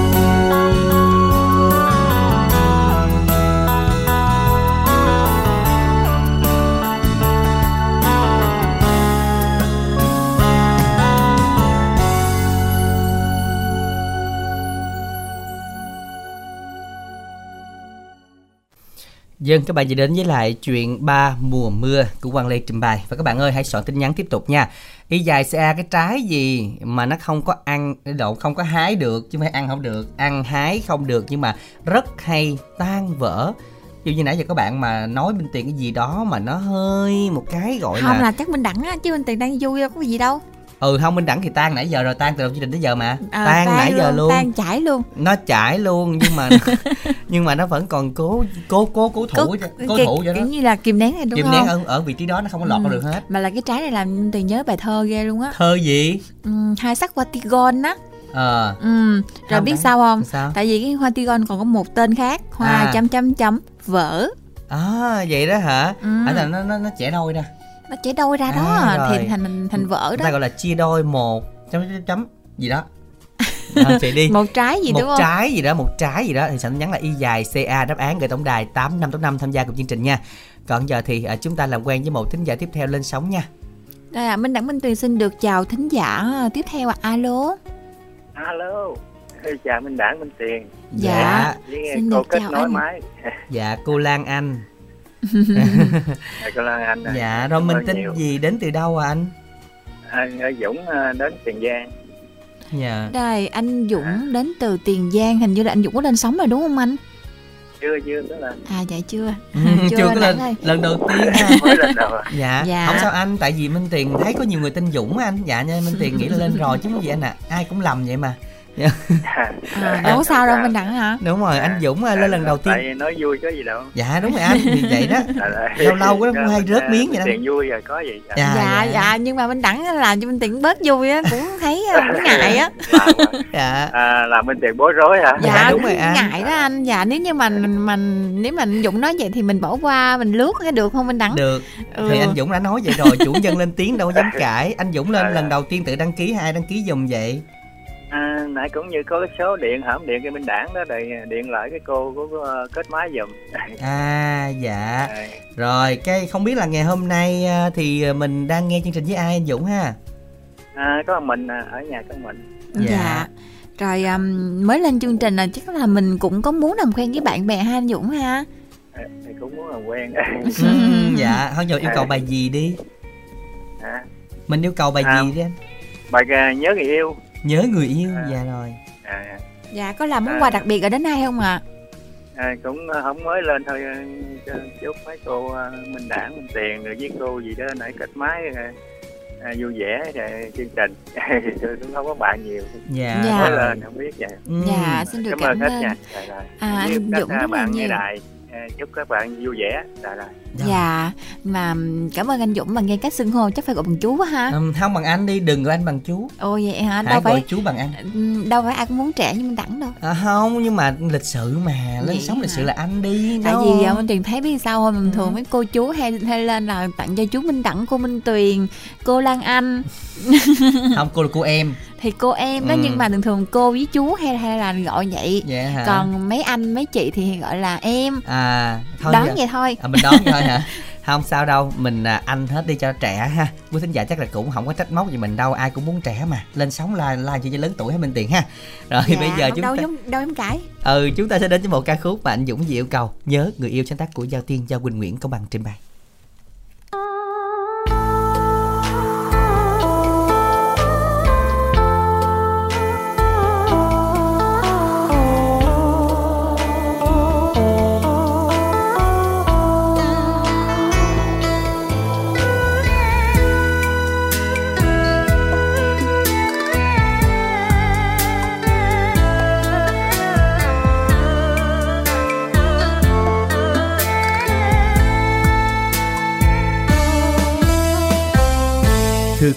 Dân các bạn vừa đến với lại chuyện ba mùa mưa của Quang Lê trình bày và các bạn ơi hãy soạn tin nhắn tiếp tục nha. Y dài xa cái trái gì mà nó không có ăn độ không có hái được chứ không phải ăn không được, ăn hái không được nhưng mà rất hay tan vỡ. Dụ như nãy giờ các bạn mà nói bên tiền cái gì đó mà nó hơi một cái gọi không là là chắc minh đẳng á chứ minh tiền đang vui đâu có gì đâu ừ không minh đẳng thì tan nãy giờ rồi tan từ đầu chương trình tới giờ mà. À, tan, nãy giờ luôn tan chảy luôn. Nó chảy luôn nhưng mà nhưng mà nó vẫn còn cố cố cố cố thủ Cố- cố thủ cho nó. kiểu như là kìm nén này đúng kìm không? nén ở ở vị trí đó nó không có lọt Ừ. được hết. mà là cái trái này làm tiền nhớ bài thơ ghê luôn á. Thơ gì? Ừ, hai sắc hoa tigon á. Ờ. Ừ. rồi Không biết phải. sao không? Sao? Tại vì cái hoa tigon còn có một tên khác hoa À. chấm chấm chấm vỡ. À vậy đó hả? Ừ. à, là nó nó nó trẻ đôi nè nó chảy đôi ra đó À, thì rồi. thành thành vỡ người đó. Ta gọi là chia đôi một chấm chấm chấm gì đó. À, chị đi. Một trái gì một đúng không? trái gì đó một trái gì đó. Thì sẵn nhắn là y dài ca đáp án gửi tổng đài tám năm tám năm tham gia cùng chương trình nha. Còn giờ thì à, chúng ta làm quen với một thính giả tiếp theo lên sóng nha. Đây là minh đẳng minh tuyền xin được chào thính giả à, tiếp theo ạ. Alo. Alo. Chào minh đảng minh tiền Dạ. nghe Xin cô được kết chào nối anh. máy. Dạ cô Lan Anh Dạ, cô Lan Anh dạ rồi Cảm mình ơn tin nhiều. gì? Đến từ đâu à anh? Anh ở Dũng à, đến Tiền Giang. Dạ. Đây anh Dũng đến từ Tiền Giang hình như là anh Dũng có lên sóng rồi đúng không anh? Chưa chưa đó là à dạ chưa. Ừ, chưa, chưa có Đẳng lần ơi. lần đầu tiên ha. mới lên đầu. À. dạ. Dạ. không sao anh tại vì minh tiền thấy có nhiều người tên dũng anh. Dạ nên minh tiền nghĩ là lên rồi chứ gì anh ạ. Ai cũng lầm vậy mà à, đâu có sao đâu minh đẳng hả? Đúng rồi anh dũng à, lên lần đầu tại tiên. vì nói vui có gì đâu. Dạ đúng rồi anh vì vậy đó. Là- là- lâu lâu quá cũng hay rớt miếng vậy đó. tiền vui rồi có gì dạ. Dạ dạ nhưng mà minh đẳng làm cho minh tiền bớt vui á cũng thấy à, cũng ngại á. Dạ à, làm bên tiền bối rối hả? Dạ, đúng rồi anh. ngại đó anh. Dạ nếu như mà mình nếu mà anh Dũng nói vậy thì mình bỏ qua mình lướt cái được không minh đẳng? Được. Ừ. thì anh dũng đã nói vậy rồi chủ nhân lên tiếng đâu dám cãi. Anh dũng lên lần đầu tiên tự đăng ký hay ai đăng ký giùm vậy À, nãy cũng như có cái số điện hỏng điện cái bên đảng đó rồi điện lại cái cô có, có kết máy giùm À dạ. À, Rồi cái không biết là ngày hôm nay à, thì mình đang nghe chương trình với ai anh Dũng ha? à, có mình à, ở nhà có mình Dạ. dạ rồi um, mới lên chương trình là chắc là mình cũng có muốn làm quen với bạn bè ha anh Dũng ha à, thì cũng muốn làm quen Ừm, dạ, thôi giờ yêu cầu bài gì đi. à, Mình yêu cầu bài À. gì đi anh? bài à, nhớ người yêu Nhớ người yêu. À. Dạ rồi. à, dạ có làm món À. quà đặc biệt ở đến ai không ạ à, cũng không mới lên thôi à, cho- chúc mấy cô à, minh đảng minh tiền rồi với cô gì đó nãy kết máy à, à, vui vẻ rồi chương trình tôi cũng không có bạn nhiều Dạ. Dạ. lên không biết vậy Ừm. dạ xin được cảm cảm ơn hết ơn nha rồi. À, anh Dũng à, rất là bạn nghe nhiều. đài à, chúc các bạn vui vẻ rồi rồi dạ mà um, cảm ơn anh Dũng mà nghe cách xưng hô chắc phải gọi bằng chú quá ha. Không bằng anh đi, đừng gọi anh bằng chú. ồ vậy hả? Hãy đâu gọi phải chú bằng anh. Đâu phải ai cũng muốn trẻ như minh đẳng đâu. À, không nhưng mà lịch sự mà lên Vậy sóng lịch hả? sự là anh đi tại vì dạo anh Tuyền thấy biết sao không bình thường mấy cô chú hay hay lên là tặng cho chú Minh Đẳng cô Minh Tuyền cô Lan Anh. Không cô là cô em thì cô em đó Ừ. nhưng mà thường thường cô với chú hay hay là gọi vậy. Vậy hả? Còn mấy anh mấy chị thì gọi là em. À thôi đón vậy thôi. À, mình đón vậy thôi hả? Không sao đâu mình à, anh hết đi cho trẻ ha. Quý thính giả chắc là cũng không có trách móc gì mình đâu ai cũng muốn trẻ mà. Lên sóng like like cho lớn tuổi hay minh tiền ha. Rồi dạ, bây giờ chúng đâu ta giống đâu giống cãi ừ chúng ta sẽ đến với một ca khúc mà anh dũng yêu cầu. Nhớ người yêu sáng tác của giao tiên do quỳnh nguyễn công bằng trình bày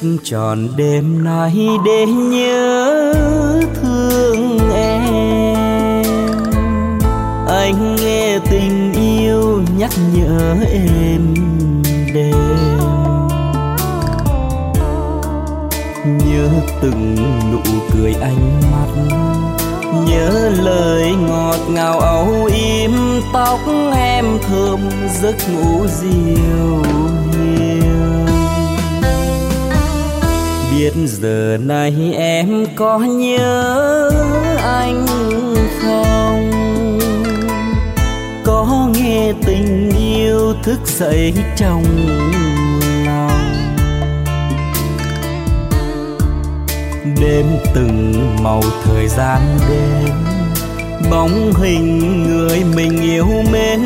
thức tròn đêm nay để nhớ thương em. Anh nghe tình yêu nhắc nhở em đêm. Nhớ từng nụ cười ánh mắt, nhớ lời ngọt ngào âu yếm tóc em thơm giấc ngủ dịu biết giờ này em có nhớ anh không? Có nghe tình yêu thức dậy trong lòng. Đêm từng màu thời gian đêm, bóng hình người mình yêu mến.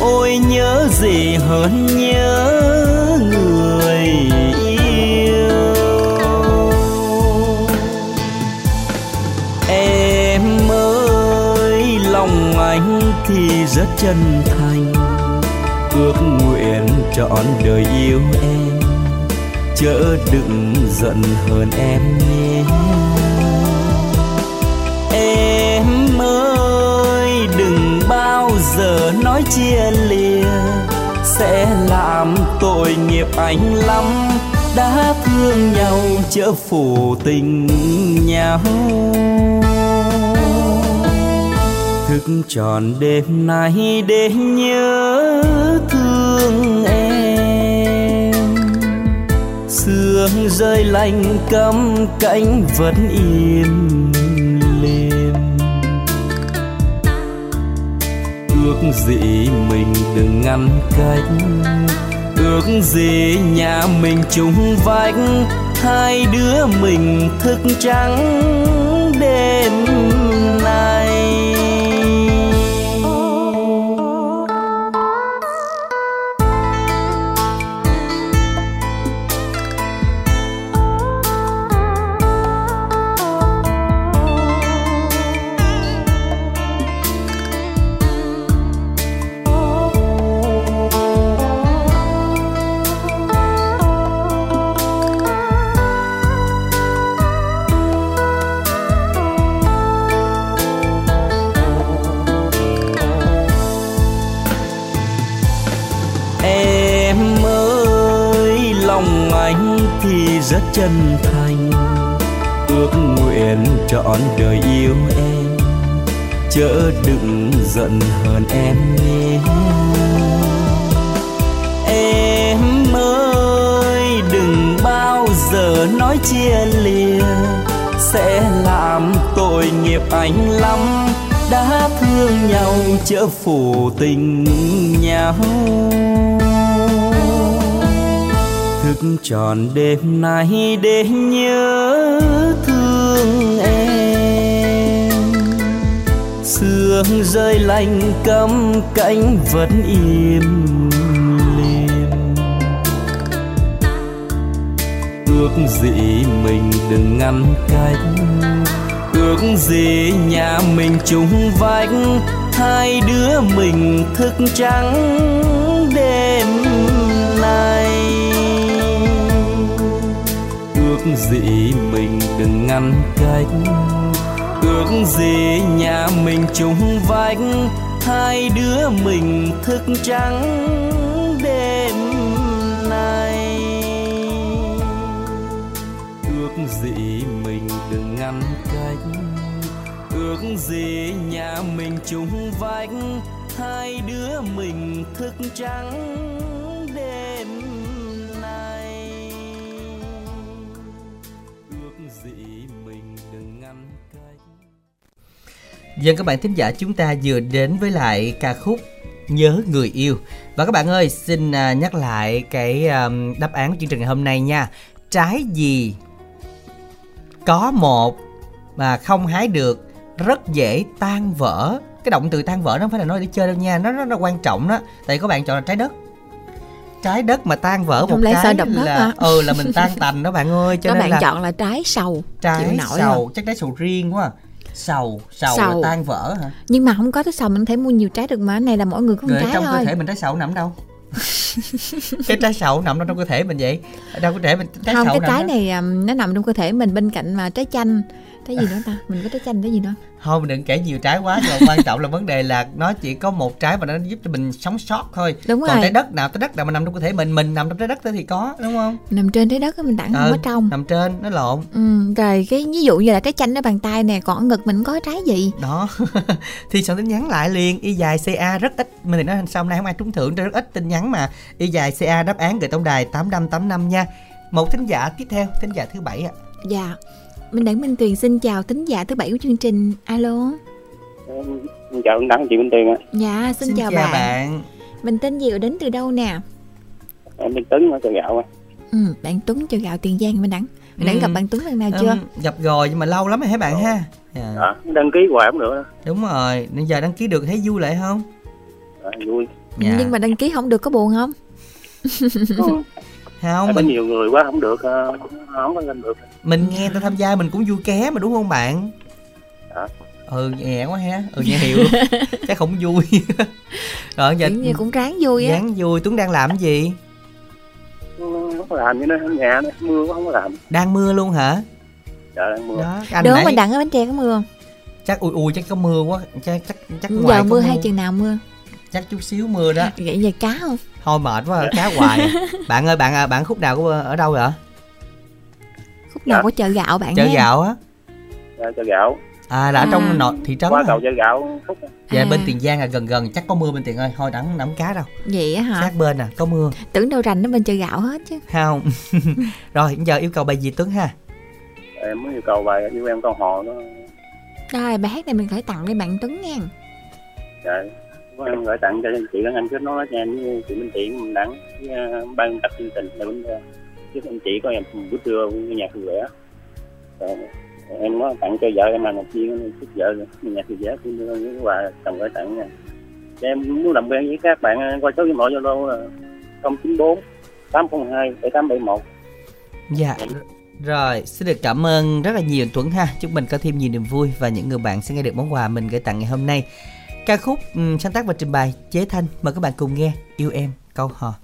Ôi nhớ gì hơn nhớ người thì rất chân thành. Ước nguyện trọn đời yêu em, chớ đừng giận hờn em nhé. Em ơi, đừng bao giờ nói chia lìa, sẽ làm tội nghiệp anh lắm. Đã thương nhau, chớ phủ tình nhau thức tròn đêm nay để nhớ thương em. Sương rơi lạnh cắm cánh vẫn im lìm. Ước gì mình đừng ngăn cách. Ước gì nhà mình chung vách. Hai đứa mình thức trắng đêm rất chân thành. Ước nguyện trọn đời yêu em, chớ đừng giận hờn em nhé. Em ơi, đừng bao giờ nói chia lìa, sẽ làm tội nghiệp anh lắm. Đã thương nhau, chớ phủ tình nhau tròn đêm nay để nhớ thương em. Sương rơi lạnh cắm cánh vẫn im lìm. Ước gì mình đừng ngăn cách. Ước gì nhà mình chung vách. Hai đứa mình thức trắng đêm nay gì mình đừng ngăn cách. Ước gì nhà mình chung vách, hai đứa mình thức trắng đêm nay. Ước gì mình đừng ngăn cách. Ước gì nhà mình chung vách, hai đứa mình thức trắng ước mình đừng ngăn cách. Dân các bạn thính giả chúng ta vừa đến với lại ca khúc Nhớ người yêu. Và các bạn ơi, xin à, nhắc lại cái đáp án của chương trình ngày hôm nay nha. Trái gì có một mà không hái được rất dễ tan vỡ? Cái động từ tan vỡ nó không phải là nói để chơi đâu nha, Nó rất là quan trọng đó. Tại có bạn chọn là trái đất trái đất mà tan vỡ Không một lẽ động đất là hả? ừ là mình tan tành đó bạn ơi cho các nên bạn là chọn là trái sầu trái sầu không? chắc trái sầu riêng quá à. sầu sầu, Sầu. là tan vỡ hả nhưng mà không có trái sầu mình có thể mua nhiều trái được mà này là mỗi người có một ở trái trong thôi cơ thể mình trái sầu nằm đâu cái trái sầu nằm đâu trong cơ thể mình vậy ở đâu cơ thể mình trái không sầu cái nằm trái đó. này um, nó nằm trong cơ thể mình bên cạnh mà trái chanh trái gì nữa ta? Mình có trái chanh trái gì nữa? Thôi mình đừng kể nhiều trái quá nhưng mà quan trọng là vấn đề là nó chỉ có một trái và nó giúp cho mình sống sót thôi. Đúng còn rồi. trái đất nào? Trái đất nào mà nằm trong cơ thể mình? Mình nằm trong trái đất thì có đúng không? Nằm trên trái đất mình không Ừ, ở trong. nằm trên nó lộn. Ừ, rồi cái ví dụ như là trái chanh ở bàn tay nè còn ở ngực mình có trái gì? Đó. Thì soạn tin nhắn lại liền y dài ca rất ít. Mình thì nói hôm nay không ai trúng thưởng rất ít tin nhắn mà. Y dài ca đáp án gửi tổng đài tám năm tám năm nha. Một thính giả tiếp theo thính giả thứ bảy ạ. Dạ Minh Đẳng Minh Tuyền xin chào thính giả thứ bảy của chương trình. Alo. Em chào anh Đăng chị Minh Tuyền ạ. Dạ xin, chào, bạn. mình tên gì và đến từ đâu nè? Em tên Tuấn ở chợ gạo ạ. Ừ, bạn Tuấn cho gạo Tiền Giang Minh Đẳng? Minh Đẳng Ừ. gặp bạn Tuấn lần nào chưa? Ừm, gặp rồi nhưng mà lâu lắm rồi hả bạn ha? Dạ. à, đăng ký hoài không được đúng rồi nên giờ đăng ký được thấy vui lại không? À, vui. Dạ. nhưng mà đăng ký không được có buồn không không có mình nhiều người quá không được ờ, không có lên được. Mình nghe tao tham gia mình cũng vui ké mà đúng không bạn? Dạ. ừ nhẹ quá ha. Ừ nhẹ hiệu luôn chắc không vui. Rồi giờ như cũng ráng vui á. Dáng vui. Tuấn đang làm cái gì? Không có làm như nó nhà nó mưa quá không có làm. Đang mưa luôn hả? Trời đang mưa. Đó anh Đố nãy Minh Đẳng ở Bến Tre có mưa không? Chắc ui ui chắc có mưa quá. Chắc chắc chắc ngoài giờ có mưa. hay chừng nào mưa? Chắc chút xíu mưa đó. Vậy giờ cá không thôi mệt quá cá hoài. À. bạn ơi bạn à, bạn khúc nào của ở đâu vậy? Khúc nào Dạ. có chợ gạo bạn chợ gạo á. Ra chợ gạo. À là ở À. trong nội thị trấn qua cầu chợ gạo phúc dạ À. bên tiền giang là gần gần chắc có mưa bên tiền ơi. Thôi đẳng nắm cá đâu. Vậy á hả? Sát bên à có mưa. Tưởng đâu rành nó bên chợ gạo hết chứ. Không? Rồi hiện giờ yêu cầu bài gì tuấn ha? Em mới yêu cầu bài yêu em con hò nó rồi bài hát này mình phải tặng cho bạn Tuấn nha. Có Vâng, em gửi tặng cho chị các anh kết nối cho em với chị Minh Tiện Minh Đẳng à, ban tập chương trình. Là bên chúc anh chị có em buổi trưa cũng nhà vui vẻ Rồi, em có tặng cho vợ em là một viên chúc vợ nhà vui vẻ cũng đưa những quà chồng gửi tặng nha. Em muốn làm quen với các bạn qua số điện thoại Zalo là 094 802 7871 dạ. Rồi xin được cảm ơn rất là nhiều tuấn ha. Chúc mình có thêm nhiều niềm vui và những người bạn sẽ nghe được món quà mình gửi tặng ngày hôm nay ca khúc um, sáng tác và trình bày chế thanh. Mời các bạn cùng nghe yêu em câu hò.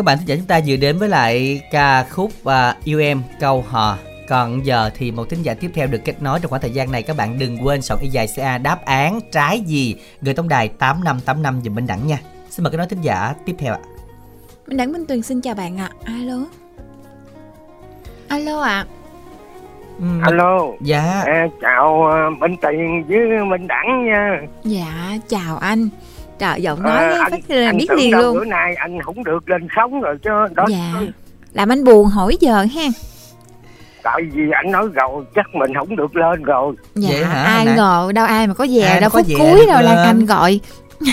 Các bạn thính giả chúng ta vừa đến với lại ca khúc à, yêu em câu hò còn giờ thì một thính giả tiếp theo được kết nối trong khoảng thời gian này các bạn đừng quên soạn y dài CA đáp án trái gì gửi tổng đài 8585 dùm Minh Đẳng nha. Xin mời cái nói thính giả tiếp theo ạ. Minh Đẳng Minh Tuyền xin chào bạn ạ. Alo. Alo ạ. Ừm, Alo. Dạ. À, chào Minh Tiền với Minh Đẳng nha. Dạ, chào anh. Trời giọng nói À, phát là anh biết liền luôn. Bữa nay anh không được lên sóng rồi chứ. Đó. Dạ. Làm anh buồn hỏi giờ ha. Tại vì anh nói rồi chắc mình không được lên rồi. Dạ, hả? ai nãy- ngờ đâu ai mà có về đâu có phút cuối đâu là anh gọi.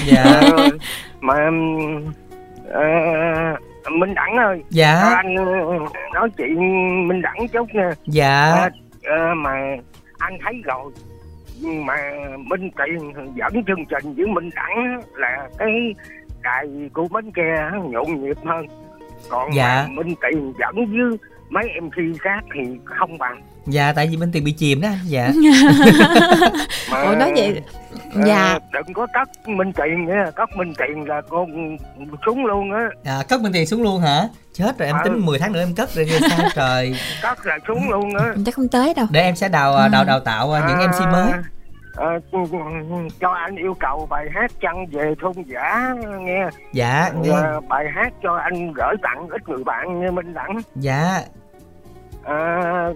Dạ. Ờ, mà ờ, Minh Đẳng ơi. Dạ. cho Anh nói chuyện Minh Đẳng chút nha. Dạ. Ờ, ờ, mà anh thấy rồi mà Minh Tiền dẫn chương trình với Minh Đẳng là cái đài của Bến Tre nhộn nhịp hơn còn Dạ. mà Minh Tiền dẫn với mấy MC khác thì không bằng Dạ tại vì bên tiền bị chìm đó. Dạ. mà Ủa nói vậy ờ, dạ đừng có cất Minh Tiền nha cất Minh Tiền là con súng luôn á À, cất bên tiền xuống luôn hả? Chết rồi em Ừ. tính 10 tháng nữa em cất rồi kìa sao trời. cất là súng luôn á chắc không tới đâu. Để em sẽ đào à, đào đào tạo à, những MC mới. Ờ, cho anh yêu cầu bài hát chăng về thôn giả nghe Dạ, nghe. Ờ, bài hát cho anh gửi tặng ít người bạn như Minh Đẳng Dạ. à,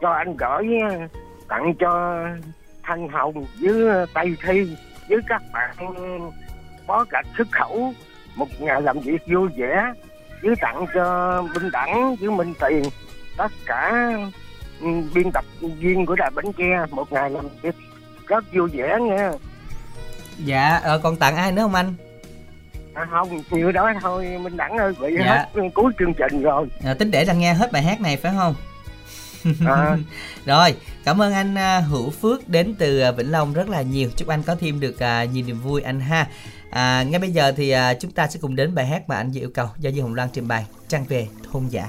cho anh gửi ờ, tặng cho Thanh Hồng với Tây Thi với các bạn bó gạch xuất khẩu một ngày làm việc vui vẻ với tặng cho Minh Đẳng với Minh Tiền tất cả biên tập viên của đài Bến Tre một ngày làm việc rất vui vẻ nha Dạ, ờ, còn tặng ai nữa không anh? à, không nhiều đó thôi Minh Đẳng ơi bị Dạ. hết cuối chương trình rồi À, tính để là nghe hết bài hát này phải không? À. Rồi, cảm ơn anh à, Hữu Phước đến từ à, Vĩnh Long rất là nhiều. Chúc anh có thêm được à, nhiều niềm vui anh ha. À, ngay bây giờ thì chúng ta sẽ cùng đến bài hát mà anh vừa yêu cầu do Dương Hồng Loan trình bày Trăng về thôn giả.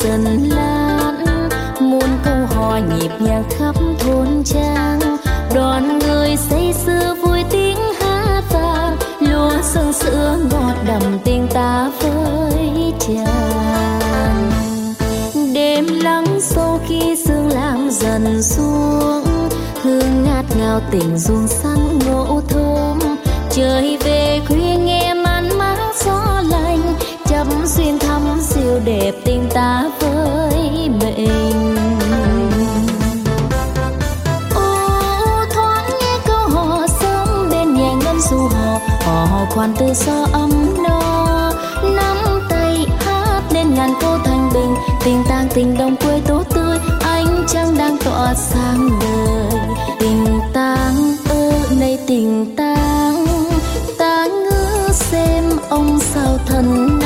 Dần lan muôn câu hò nhịp nhàng khắp thôn trang. Đoàn người say sưa vui tiếng hát vang. Lúa sương sữa ngọt đầm tình ta với chàng. Đêm lắng sâu khi sương lam dần xuống. Hương ngát ngào tình ruồng sắn ngộ thơm. Trời về khuya nghe đẹp tình ta với mình. Ô, thoáng nghe câu hò sớm bên nhẹ ngân du hò. Hò khoan từ gió ấm no, nắm tay hát lên ngàn câu thành bình. Tình tang tình đồng quê tốt tươi, ánh trăng đang tỏa sáng đời. Tình tang ơ này tình tang, ta ngỡ xem ông sao thần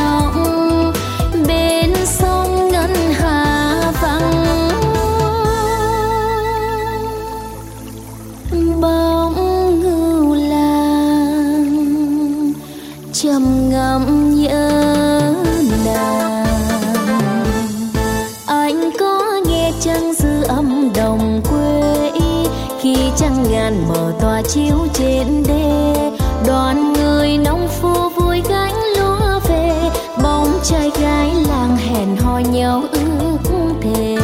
chiếu trên đê. Đoàn người nông phu vui gánh lúa về, bóng trai gái làng hẹn hò nhau ước thề.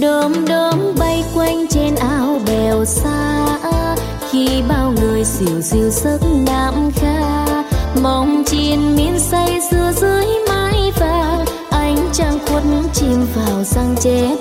Đom đóm bay quanh trên ao bèo xa, khi bao người xỉu xìu giấc nam kha. Mong chiên miên say dưa dưới mái vàng, ánh trăng khuất chìm vào răng tre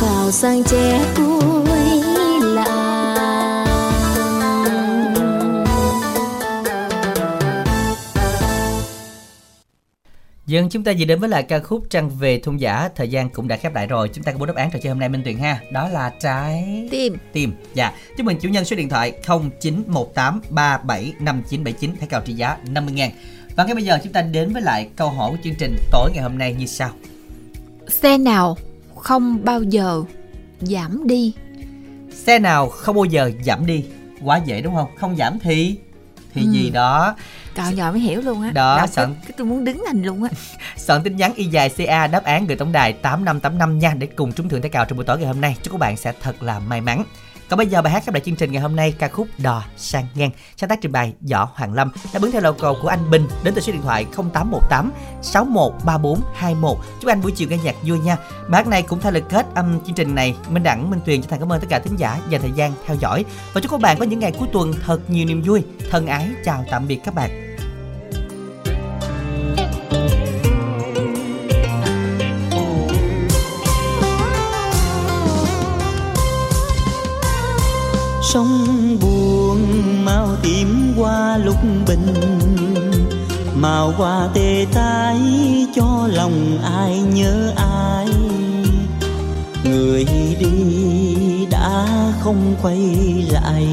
vào răng tre cuối làng Dân chúng ta vừa đến với lại ca khúc Trăng về thôn giả Thời gian cũng đã khép lại rồi. Chúng ta có bốn đáp án trò chơi hôm nay Minh Tuyền ha. Đó là trái Tim Tim Dạ. Chúc mừng chủ nhân số điện thoại 0918375979 Thẻ cào trị giá 50 ngàn. Và ngay bây giờ chúng ta đến với lại câu hỏi của chương trình tối ngày hôm nay như sau. Xe nào không bao giờ giảm đi Xe nào không bao giờ giảm đi Quá dễ đúng không? Không giảm thì Thì Ừ. gì đó Trời nhỏ mới hiểu luôn á Đó, Đọc sẵn- cái, tôi muốn đứng thành luôn á Soạn tin nhắn y dài CA đáp án gửi tổng đài 8585 nha để cùng trúng thưởng thẻ cào trong buổi tối ngày hôm nay. Chúc các bạn sẽ thật là may mắn. Còn bây giờ bài hát khép lại chương trình ngày hôm nay ca khúc Đò sang ngang sáng tác trình bày Võ Hoàng Lâm đã ứng theo yêu cầu của anh Bình đến từ số điện thoại 0818 613421. Chúc anh buổi chiều nghe nhạc vui nha. Bài hát này cũng thay lời kết âm um, chương trình này. Minh Đẳng, Minh Tuyền chân thành cảm ơn tất cả thính giả dành thời gian theo dõi và chúc các bạn có những ngày cuối tuần thật nhiều niềm vui. Thân ái chào tạm biệt các bạn. Sông buồn màu tím qua lúc bình. Màu hoa tê tái cho lòng ai nhớ ai. Người đi đã không quay lại.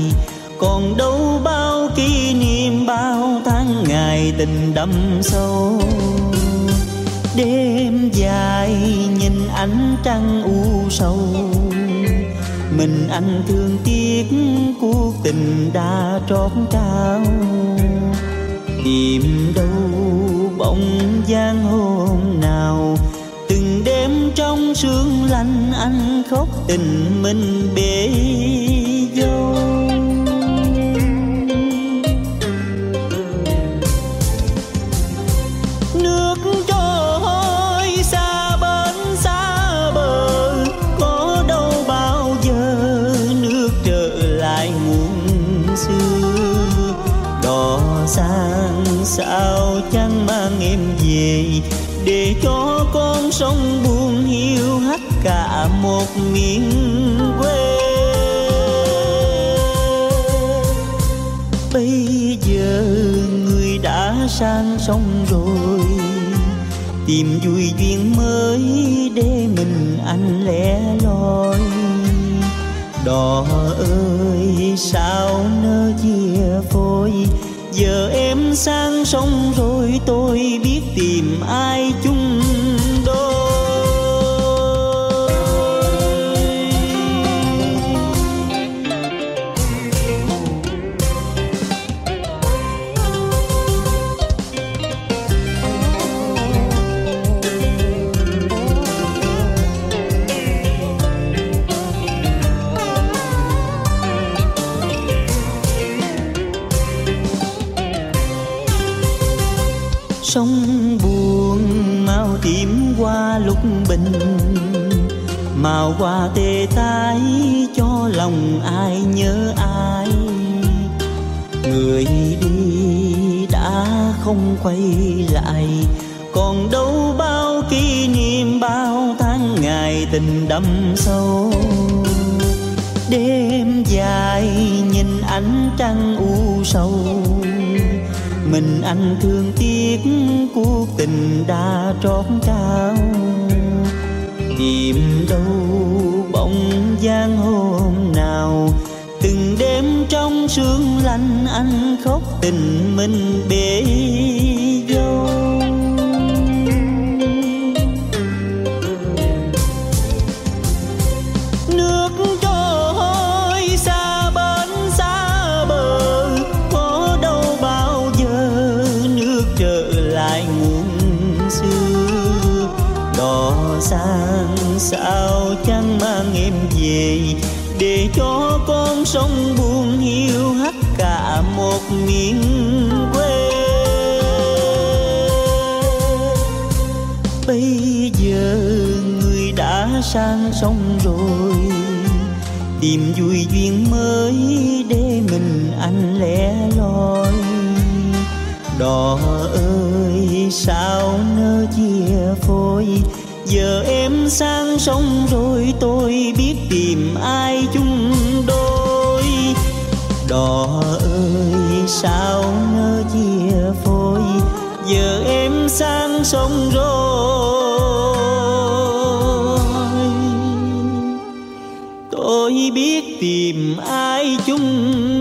Còn đâu bao kỷ niệm, bao tháng ngày tình đậm sâu. Đêm dài nhìn ánh trăng u sầu mình anh thương tiếc, cuộc tình đã trót trao. Tìm đâu bóng dáng hôm nào. Từng đêm trong sương lạnh anh khóc tình mình bể dâu. sông buồn hiu hắt cả một miền quê. Bây giờ người đã sang sông rồi, tìm vui duyên mới để mình anh lẻ loi. Đò ơi, sao nỡ chia phôi? Giờ em sang sông rồi, tôi biết tìm ai chung quà tề tê tái cho lòng ai nhớ ai. Người đi đã không quay lại, còn đâu bao kỷ niệm bao tháng ngày tình đậm sâu. Đêm dài nhìn ánh trăng u sầu, mình anh thương tiếc cuộc tình đã trót trao tìm đâu. Bóng dáng hôm nào từng đêm trong sương lạnh anh khóc tình mình bể con sông buồn hiu hắt cả một miền quê. Bây giờ người đã sang sông rồi, tìm vui duyên mới để mình anh lẻ loi. Đò ơi, sao nỡ chia phôi? Giờ em sang sông rồi, tôi biết tìm ai chung đò ơi, sao ngỡ chia phôi? Giờ em sang sông rồi. Tôi biết tìm ai chung